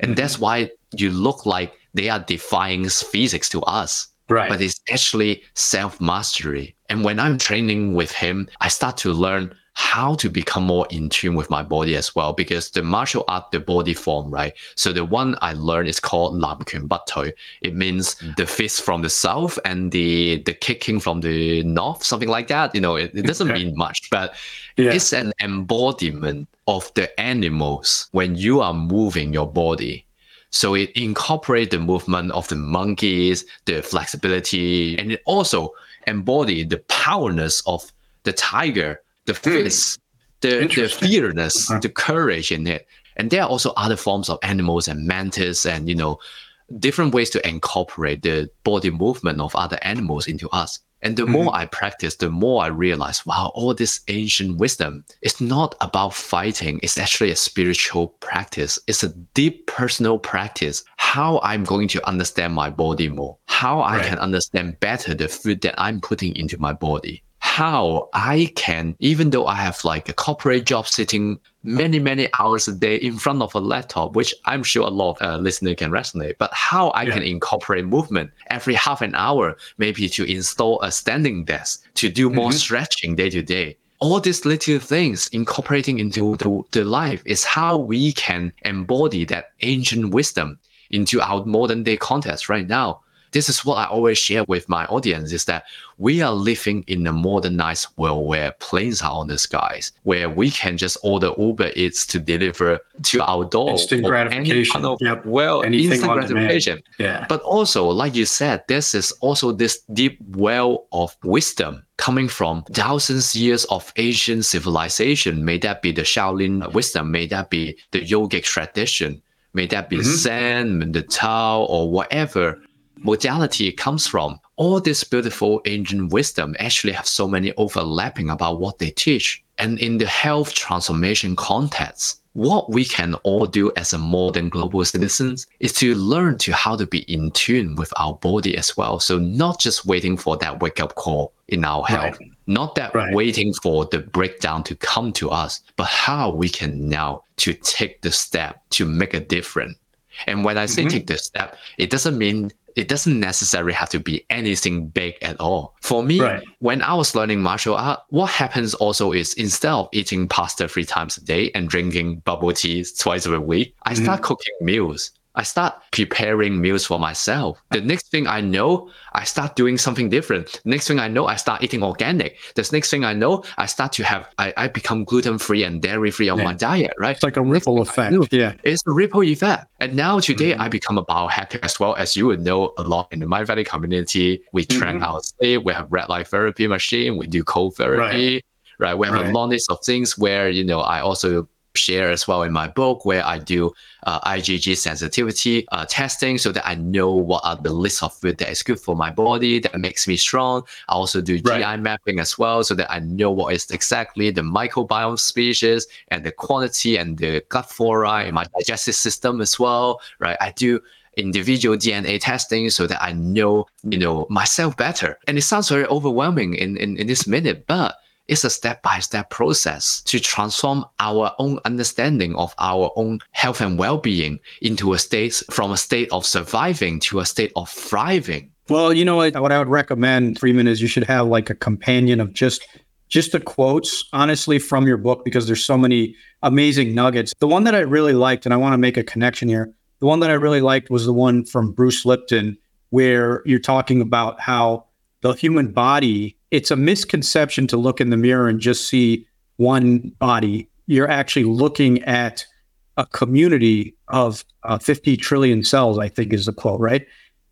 and mm-hmm. that's why you look like they are defying physics to us. Right. But it's actually self mastery and when i'm training with him i start to learn how to become more in tune with my body as well because the martial art the body form right? So the one i learned is called lam kuan bat toi it means mm. the fist from the south and the the kicking from the north something like that. You know it, it doesn't mean much but yeah. it's an embodiment of the animals when you are moving your body so it incorporates the movement of the monkeys the flexibility and it also embodies the powerness of the tiger the face, the, the fierceness, uh-huh. the courage in it. And there are also other forms of animals and mantis and, you know, different ways to incorporate the body movement of other animals into us. And the mm-hmm. more I practice, the more I realize, wow, all this ancient wisdom is not about fighting. It's actually a spiritual practice. It's a deep personal practice. How I'm going to understand my body more, how I right. can understand better the food that I'm putting into my body how I can, even though I have like a corporate job sitting many, many hours a day in front of a laptop, which I'm sure a lot of uh, listeners can resonate, but how I yeah. can incorporate movement every half an hour, maybe to install a standing desk, to do more mm-hmm. stretching day to day. All these little things incorporating into the, the life is how we can embody that ancient wisdom into our modern day context right now this is what I always share with my audience is that we are living in a modernized world where planes are on the skies, where we can just order Uber Eats to deliver to our door. Instant gratification. Kind of, yep. Well, Anything instant gratification. Yeah. But also, like you said, this is also this deep well of wisdom coming from thousands years of Asian civilization. May that be the Shaolin wisdom, may that be the yogic tradition, may that be mm-hmm. Zen, the Tao, or whatever modality comes from. All this beautiful ancient wisdom actually have so many overlapping about what they teach. And in the health transformation context, what we can all do as a modern global citizens is to learn to how to be in tune with our body as well. So not just waiting for that wake up call in our health, right. not that right. waiting for the breakdown to come to us, but how we can now to take the step to make a difference. And when I say mm-hmm. take the step, it doesn't mean it doesn't necessarily have to be anything big at all. For me, right. when I was learning martial art, what happens also is instead of eating pasta three times a day and drinking bubble tea twice a week, I mm-hmm. start cooking meals. I start preparing meals for myself. The next thing I know, I start doing something different. Next thing I know, I start eating organic. The next thing I know, I start to have, I, I become gluten free and dairy free on yeah. my diet, right? It's like a ripple effect. Yeah. It's a ripple effect. And now today, mm-hmm. I become a biohacker as well. As you would know a lot in the Mindvalley community, we mm-hmm. train our sleep, we have red light therapy machine, we do cold therapy. Right right? We have right. a long list of things where, you know, I also share as well in my book where I do uh, IgG sensitivity uh, testing so that I know what are the list of food that is good for my body that makes me strong. I also do right. GI mapping as well so that I know what is exactly the microbiome species and the quantity and the gut flora in my digestive system as well, right? I do individual DNA testing so that I know, you know, myself better. And it sounds very overwhelming in, in, in this minute, but it's a step by step process to transform our own understanding of our own health and well being into a state from a state of surviving to a state of thriving. Well, you know what, what I would recommend, Freeman, is you should have like a companion of just just the quotes, honestly, from your book, because there's so many amazing nuggets. The one that I really liked, and I want to make a connection here, the one that I really liked was the one from Bruce Lipton, where you're talking about how the human body it's a misconception to look in the mirror and just see one body. You're actually looking at a community of uh, 50 trillion cells, I think is the quote, right?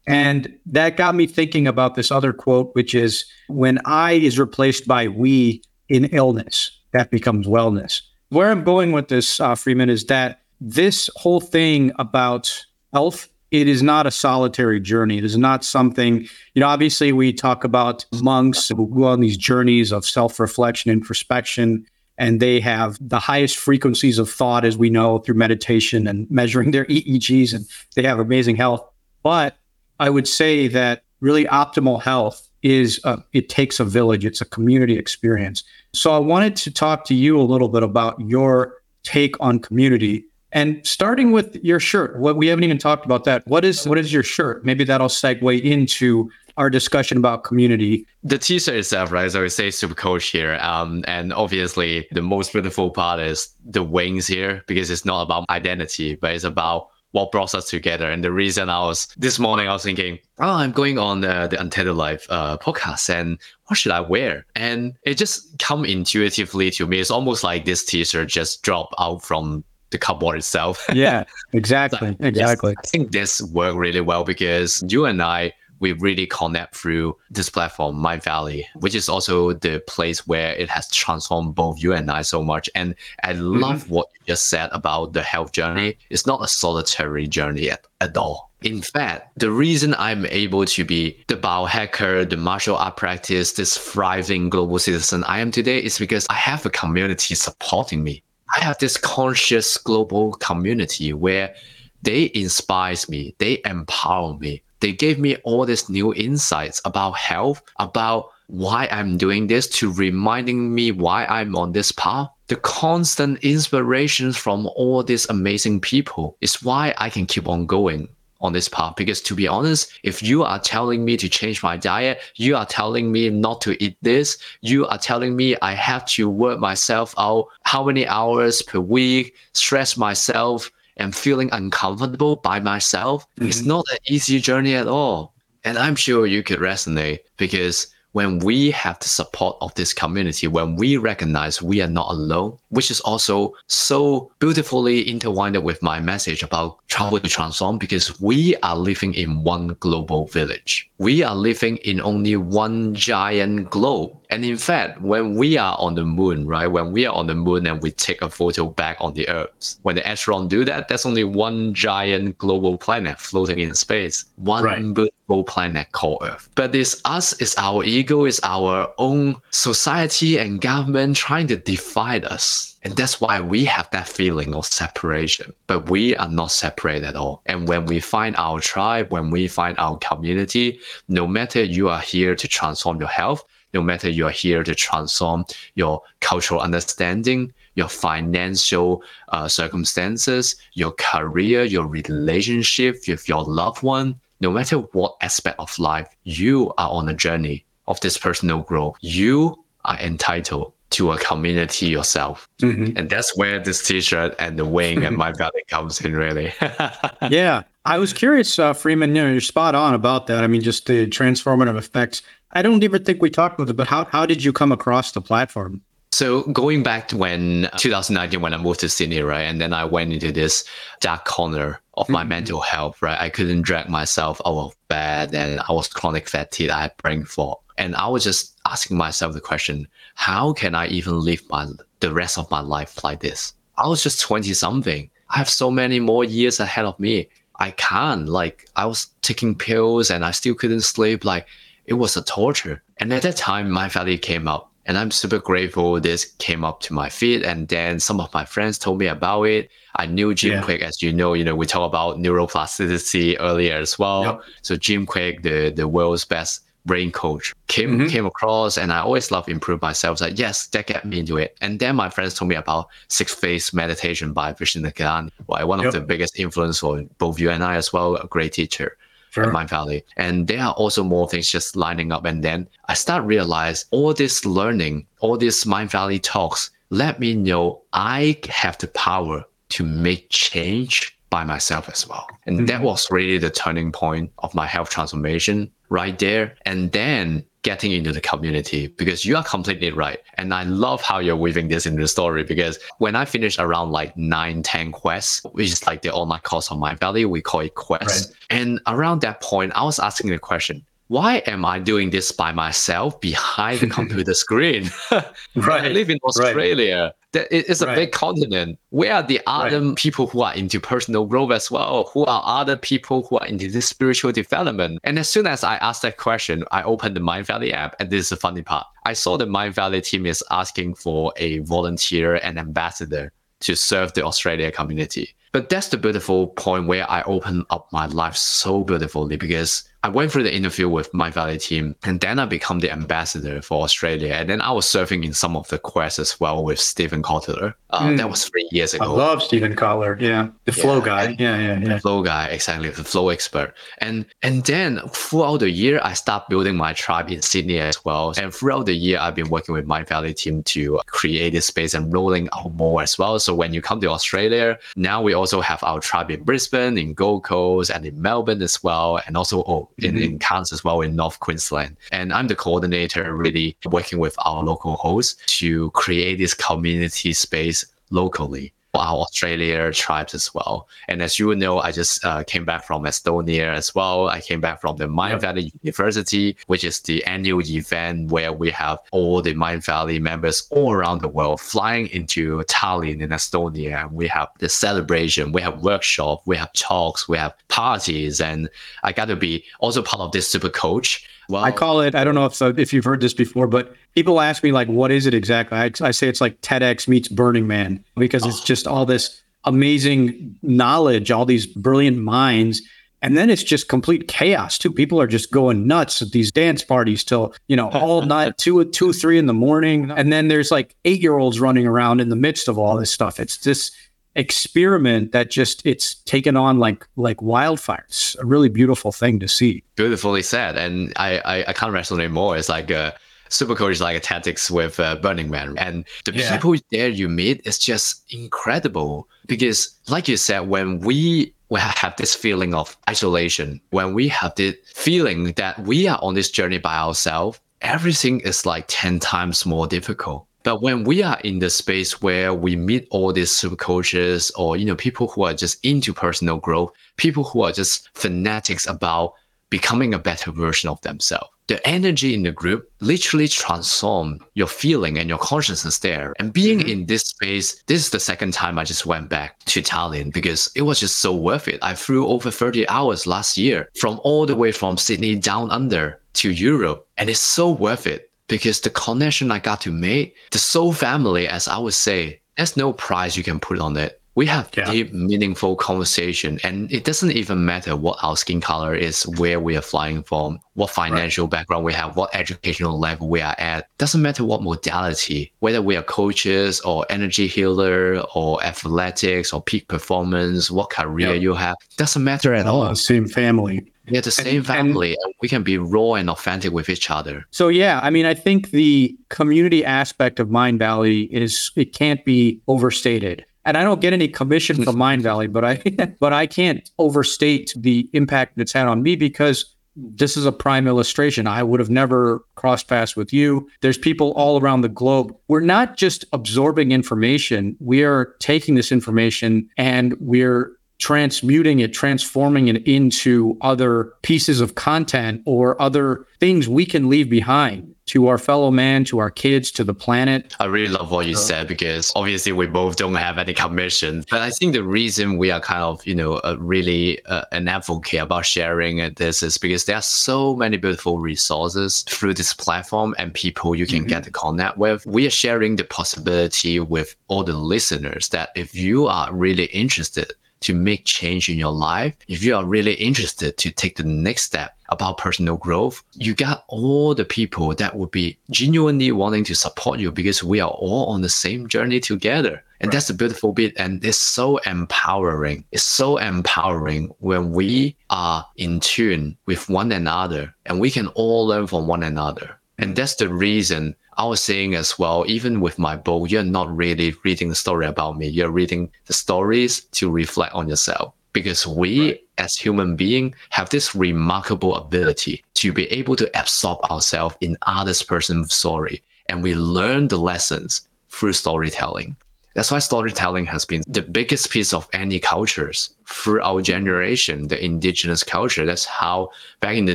And that got me thinking about this other quote, which is when I is replaced by we in illness, that becomes wellness. Where I'm going with this, uh, Freeman, is that this whole thing about health it is not a solitary journey. It is not something, you know, obviously we talk about monks who go on these journeys of self reflection, introspection, and they have the highest frequencies of thought, as we know, through meditation and measuring their EEGs, and they have amazing health. But I would say that really optimal health is a, it takes a village, it's a community experience. So I wanted to talk to you a little bit about your take on community and starting with your shirt, what we haven't even talked about that. What is what is your shirt? Maybe that'll segue into our discussion about community. The t-shirt itself, right? So it says Super Coach here. Um, and obviously the most beautiful part is the wings here because it's not about identity, but it's about what brought us together. And the reason I was this morning, I was thinking, oh, I'm going on the, the Untethered Life uh, podcast, and what should I wear? And it just come intuitively to me. It's almost like this t-shirt just dropped out from the cupboard itself. yeah, exactly. so, exactly. Yes, I think this worked really well because you and I, we really connect through this platform, Mindvalley, which is also the place where it has transformed both you and I so much. And I mm-hmm. love mm-hmm. what you just said about the health journey. It's not a solitary journey at, at all. In fact, the reason I'm able to be the biohacker, the martial art practice, this thriving global citizen I am today is because I have a community supporting me. I have this conscious global community where they inspire me, they empower me, they gave me all these new insights about health, about why I'm doing this, to reminding me why I'm on this path. The constant inspirations from all these amazing people is why I can keep on going on this part because to be honest if you are telling me to change my diet you are telling me not to eat this you are telling me i have to work myself out how many hours per week stress myself and feeling uncomfortable by myself mm-hmm. it's not an easy journey at all And I'm sure you could resonate because when we have the support of this community, when we recognize we are not alone, which is also so beautifully intertwined with my message about travel to transform, because we are living in one global village. We are living in only one giant globe. And in fact, when we are on the moon, right, when we are on the moon and we take a photo back on the Earth, when the astronauts do that, that's only one giant global planet floating in space. One right. beautiful planet called Earth. But this us is our ego, is our own society and government trying to divide us. And that's why we have that feeling of separation. But we are not separate at all. And when we find our tribe, when we find our community, no matter you are here to transform your health, no matter you are here to transform your cultural understanding, your financial uh, circumstances, your career, your relationship with your loved one, no matter what aspect of life, you are on a journey of this personal growth. You are entitled to a community yourself. Mm-hmm. And that's where this t-shirt and the wing and Mindvalley comes in really. yeah. I was curious, uh, Freeman, you know, you're spot on about that. I mean, just the transformative effects. I don't even think we talked about it, but how, how did you come across the platform? So going back to when 2019, when I moved to Sydney, right, and then I went into this dark corner of my mm-hmm. mental health, right. I couldn't drag myself out of bed, and I was chronic fatigue. I had brain fog, and I was just asking myself the question: How can I even live my the rest of my life like this? I was just 20 something. I have so many more years ahead of me. I can't. Like I was taking pills and I still couldn't sleep. Like it was a torture. And at that time, Mindvalley came up and I'm super grateful this came up to my feet. And then some of my friends told me about it. I knew Jim yeah. Kwik, as you know, you know, we talked about neuroplasticity earlier as well. Yep. So Jim Kwik, the, the world's best brain coach, came mm-hmm. came across and I always love improve myself. Like, yes, that got me into it. And then my friends told me about six phase meditation by Lakhiani, right? One yep. of the biggest influence for both you and I as well, a great teacher sure. Mindvalley. And there are also more things just lining up. And then I start realize all this learning, all these Mindvalley talks let me know I have the power to make change by myself as well. And mm-hmm. that was really the turning point of my health transformation right there. And then getting into the community because you are completely right. And I love how you're weaving this into the story because when I finished around like nine, 10 quests, which is like the online course on Mindvalley, we call it quests. Right. And around that point, I was asking the question, why am I doing this by myself behind the computer screen? right. I live in Australia. Right. It's a right. big continent. Where are the other right. people who are into personal growth as well? Who are other people who are into this spiritual development? And as soon as I asked that question, I opened the Mindvalley app. And this is the funny part. I saw the Mindvalley team is asking for a volunteer and ambassador to serve the Australia community. But that's the beautiful point where I open up my life so beautifully because I went through the interview with Mindvalley team, and then I become the ambassador for Australia. And then I was serving in some of the quests as well with Steven Kotler. Uh, mm. That was three years ago. I love Steven Kotler. Yeah, the yeah. flow guy. Yeah, yeah, yeah. The flow guy, exactly, the flow expert. And and then throughout the year, I start building my tribe in Sydney as well. And throughout the year, I've been working with Mindvalley team to create this space and rolling out more as well. So when you come to Australia, now we also have our tribe in Brisbane, in Gold Coast, and in Melbourne as well, and also oh, in, mm-hmm. in Cairns as well in North Queensland. And I'm the coordinator, really working with our local hosts to create this community space locally our Australia tribes as well. And as you know, I just uh, came back from Estonia as well. I came back from the Mindvalley Valley University, which is the annual event where we have all the Mindvalley members all around the world flying into Tallinn in Estonia. We have the celebration, we have workshop, we have talks, we have parties, and I got to be also part of this super coach Wow. I call it, I don't know if, if you've heard this before, but people ask me, like, what is it exactly? I, I say it's like TEDx meets Burning Man because oh. it's just all this amazing knowledge, all these brilliant minds. And then it's just complete chaos too. People are just going nuts at these dance parties till, you know, all night, two, two, three in the morning. And then there's like eight year olds running around in the midst of all this stuff. It's this experiment that just it's taken on like like wildfire. It's a really beautiful thing to see. Beautifully said, and I I, I can't resonate more. It's like uh, Supercoach is like a TEDx with uh, Burning Man, and the Yeah. people there you meet is just incredible because, like you said, when we we have this feeling of isolation, when we have the feeling that we are on this journey by ourselves, everything is like ten times more difficult. But when we are in the space where we meet all these super coaches or you know people who are just into personal growth, people who are just fanatics about becoming a better version of themselves. The energy in the group literally transform your feeling and your consciousness there. And being mm-hmm. in this space, this is the second time I just went back to Tallinn because it was just so worth it. I flew over 30 hours last year from all the way from Sydney down under to Europe. And it's so worth it because the connection I got to make, the soul family, as I would say, there's no price you can put on it. We have Yeah. deep, meaningful conversation, and it doesn't even matter what our skin color is, where we are flying from, what financial background we have, what educational level we are at. Doesn't matter what modality, whether we are coaches or energy healer or athletics or peak performance, what career Yeah. you have. Doesn't matter at all. Same family. We're the same and- family, and we can be raw and authentic with each other. So yeah, I mean, I think the community aspect of Mindvalley is it can't be overstated. And I don't get any commission from Mindvalley, but I but I can't overstate the impact that's had on me because this is a prime illustration. I would have never crossed paths with you. There's people all around the globe. We're not just absorbing information, we are taking this information and we're transmuting it, transforming it into other pieces of content or other things we can leave behind to our fellow man, to our kids, to the planet. I really love what you said because obviously we both don't have any commission. But I think the reason we are kind of, you know, uh, really uh, an advocate about sharing this is because there are so many beautiful resources through this platform and people you can get to connect with. We are sharing the possibility with all the listeners that if you are really interested to make change in your life, if you are really interested to take the next step about personal growth, you got all the people that would be genuinely wanting to support you because we are all on the same journey together. And that's the beautiful bit. And it's so empowering. It's so empowering when we are in tune with one another and we can all learn from one another. And that's the reason I was saying as well, even with my book, you're not really reading the story about me. You're reading the stories to reflect on yourself. Because we as human beings have this remarkable ability to be able to absorb ourselves in others person's story. And we learn the lessons through storytelling. That's why storytelling has been the biggest piece of any cultures through our generation, the indigenous culture. That's how back in the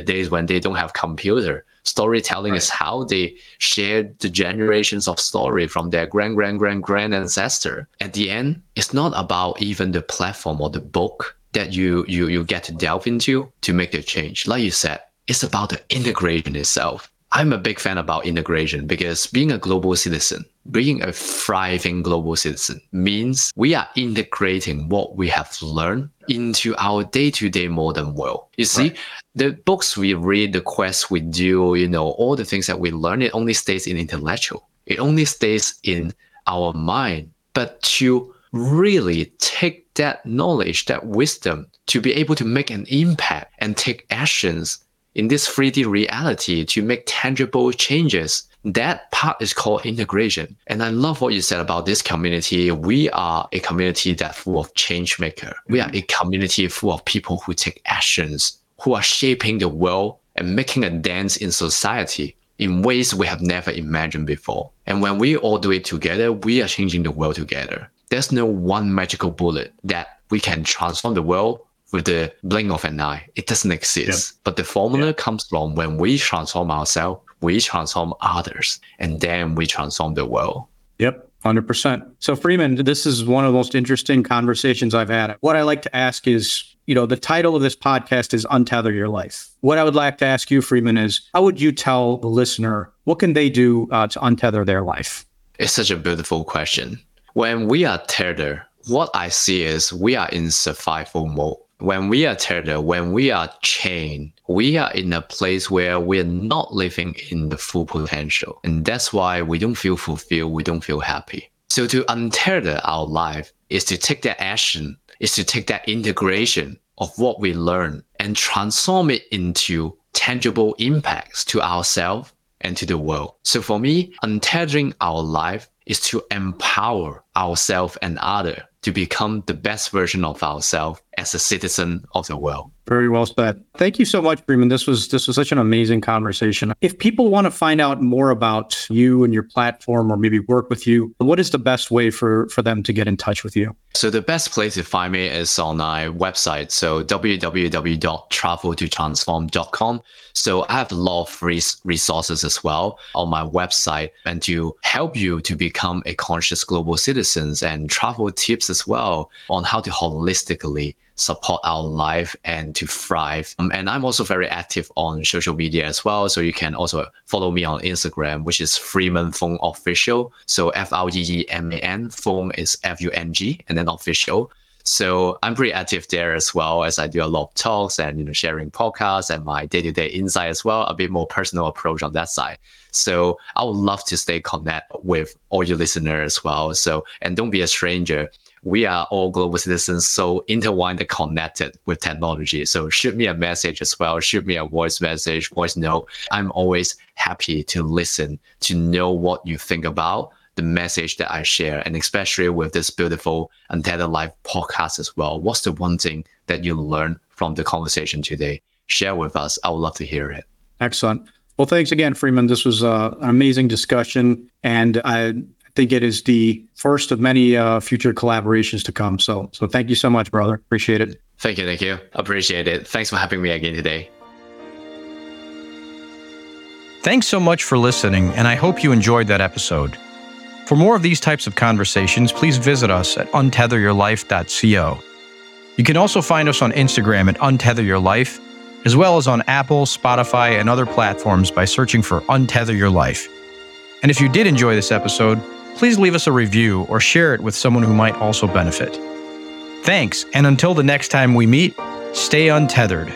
days when they don't have computer, storytelling is how they shared the generations of story from their grand grand grand grand ancestor. At the end, it's not about even the platform or the book that you you you get to delve into to make the change. Like you said, it's about the integration itself. I'm a big fan about integration because being a global citizen, being a thriving global citizen means we are integrating what we have learned into our day-to-day modern world. You see, the books we read, the quests we do, you know, all the things that we learn, it only stays in intellectual. It only stays in our mind. But to really take that knowledge, that wisdom, to be able to make an impact and take actions in this 3D reality to make tangible changes. That part is called integration. And I love what you said about this community. We are a community that's full of change maker. We are a mm-hmm. community full of people who take actions, who are shaping the world and making a dance in society in ways we have never imagined before. And when we all do it together, we are changing the world together. There's no one magical bullet that we can transform the world with the blink of an eye. It doesn't exist. But the formula comes from when we transform ourselves, we transform others, and then we transform the world. Yep. 100%. So, Freeman, this is one of the most interesting conversations I've had. What I like to ask is, you know, the title of this podcast is Untether Your Life. What I would like to ask you, Freeman, is how would you tell the listener what can they do uh, to untether their life? It's such a beautiful question. When we are tethered, what I see is we are in survival mode. When we are tethered, when we are chained, we are in a place where we're not living in the full potential. And that's why we don't feel fulfilled, we don't feel happy. So to untether our life is to take that action, is to take that integration of what we learn and transform it into tangible impacts to ourselves and to the world. So for me, untethering our life is to empower ourselves and other to become the best version of ourselves as a citizen of the world. Very well said. Thank you so much, Freeman. This was this was such an amazing conversation. If people want to find out more about you and your platform or maybe work with you, what is the best way for for them to get in touch with you? So the best place to find me is on my website. So www.traveltotransform.com. So I have a lot of resources as well on my website and to help you to become a conscious global citizens and travel tips as well on how to holistically support our life and to thrive. Um, and I'm also very active on social media as well. So you can also follow me on Instagram, which is Freeman Fung Official. So F R E E M A N, Fung is F U N G, and then official. So I'm pretty active there as well as I do a lot of talks and you know sharing podcasts and my day-to-day insight as well, a bit more personal approach on that side. So I would love to stay connect with all your listeners as well. So and don't be a stranger we are all global citizens so intertwined and connected with technology. So shoot me a message as well, shoot me a voice message, voice note. I'm always happy to listen, to know what you think about the message that I share, and especially with this beautiful Untethered Life podcast as well. What's the one thing that you learned from the conversation today? Share with us. I would love to hear it. Excellent. Well, thanks again, Freeman. This was uh, an amazing discussion, and I think it is the first of many uh, future collaborations to come. So, so thank you so much, brother. Appreciate it. Thank you, thank you. Appreciate it. Thanks for having me again today. Thanks so much for listening, and I hope you enjoyed that episode. For more of these types of conversations, please visit us at untetheryourlife.co. You can also find us on Instagram at untetheryourlife, as well as on Apple, Spotify, and other platforms by searching for Untether Your Life. And if you did enjoy this episode, please leave us a review or share it with someone who might also benefit. Thanks, and until the next time we meet, stay untethered.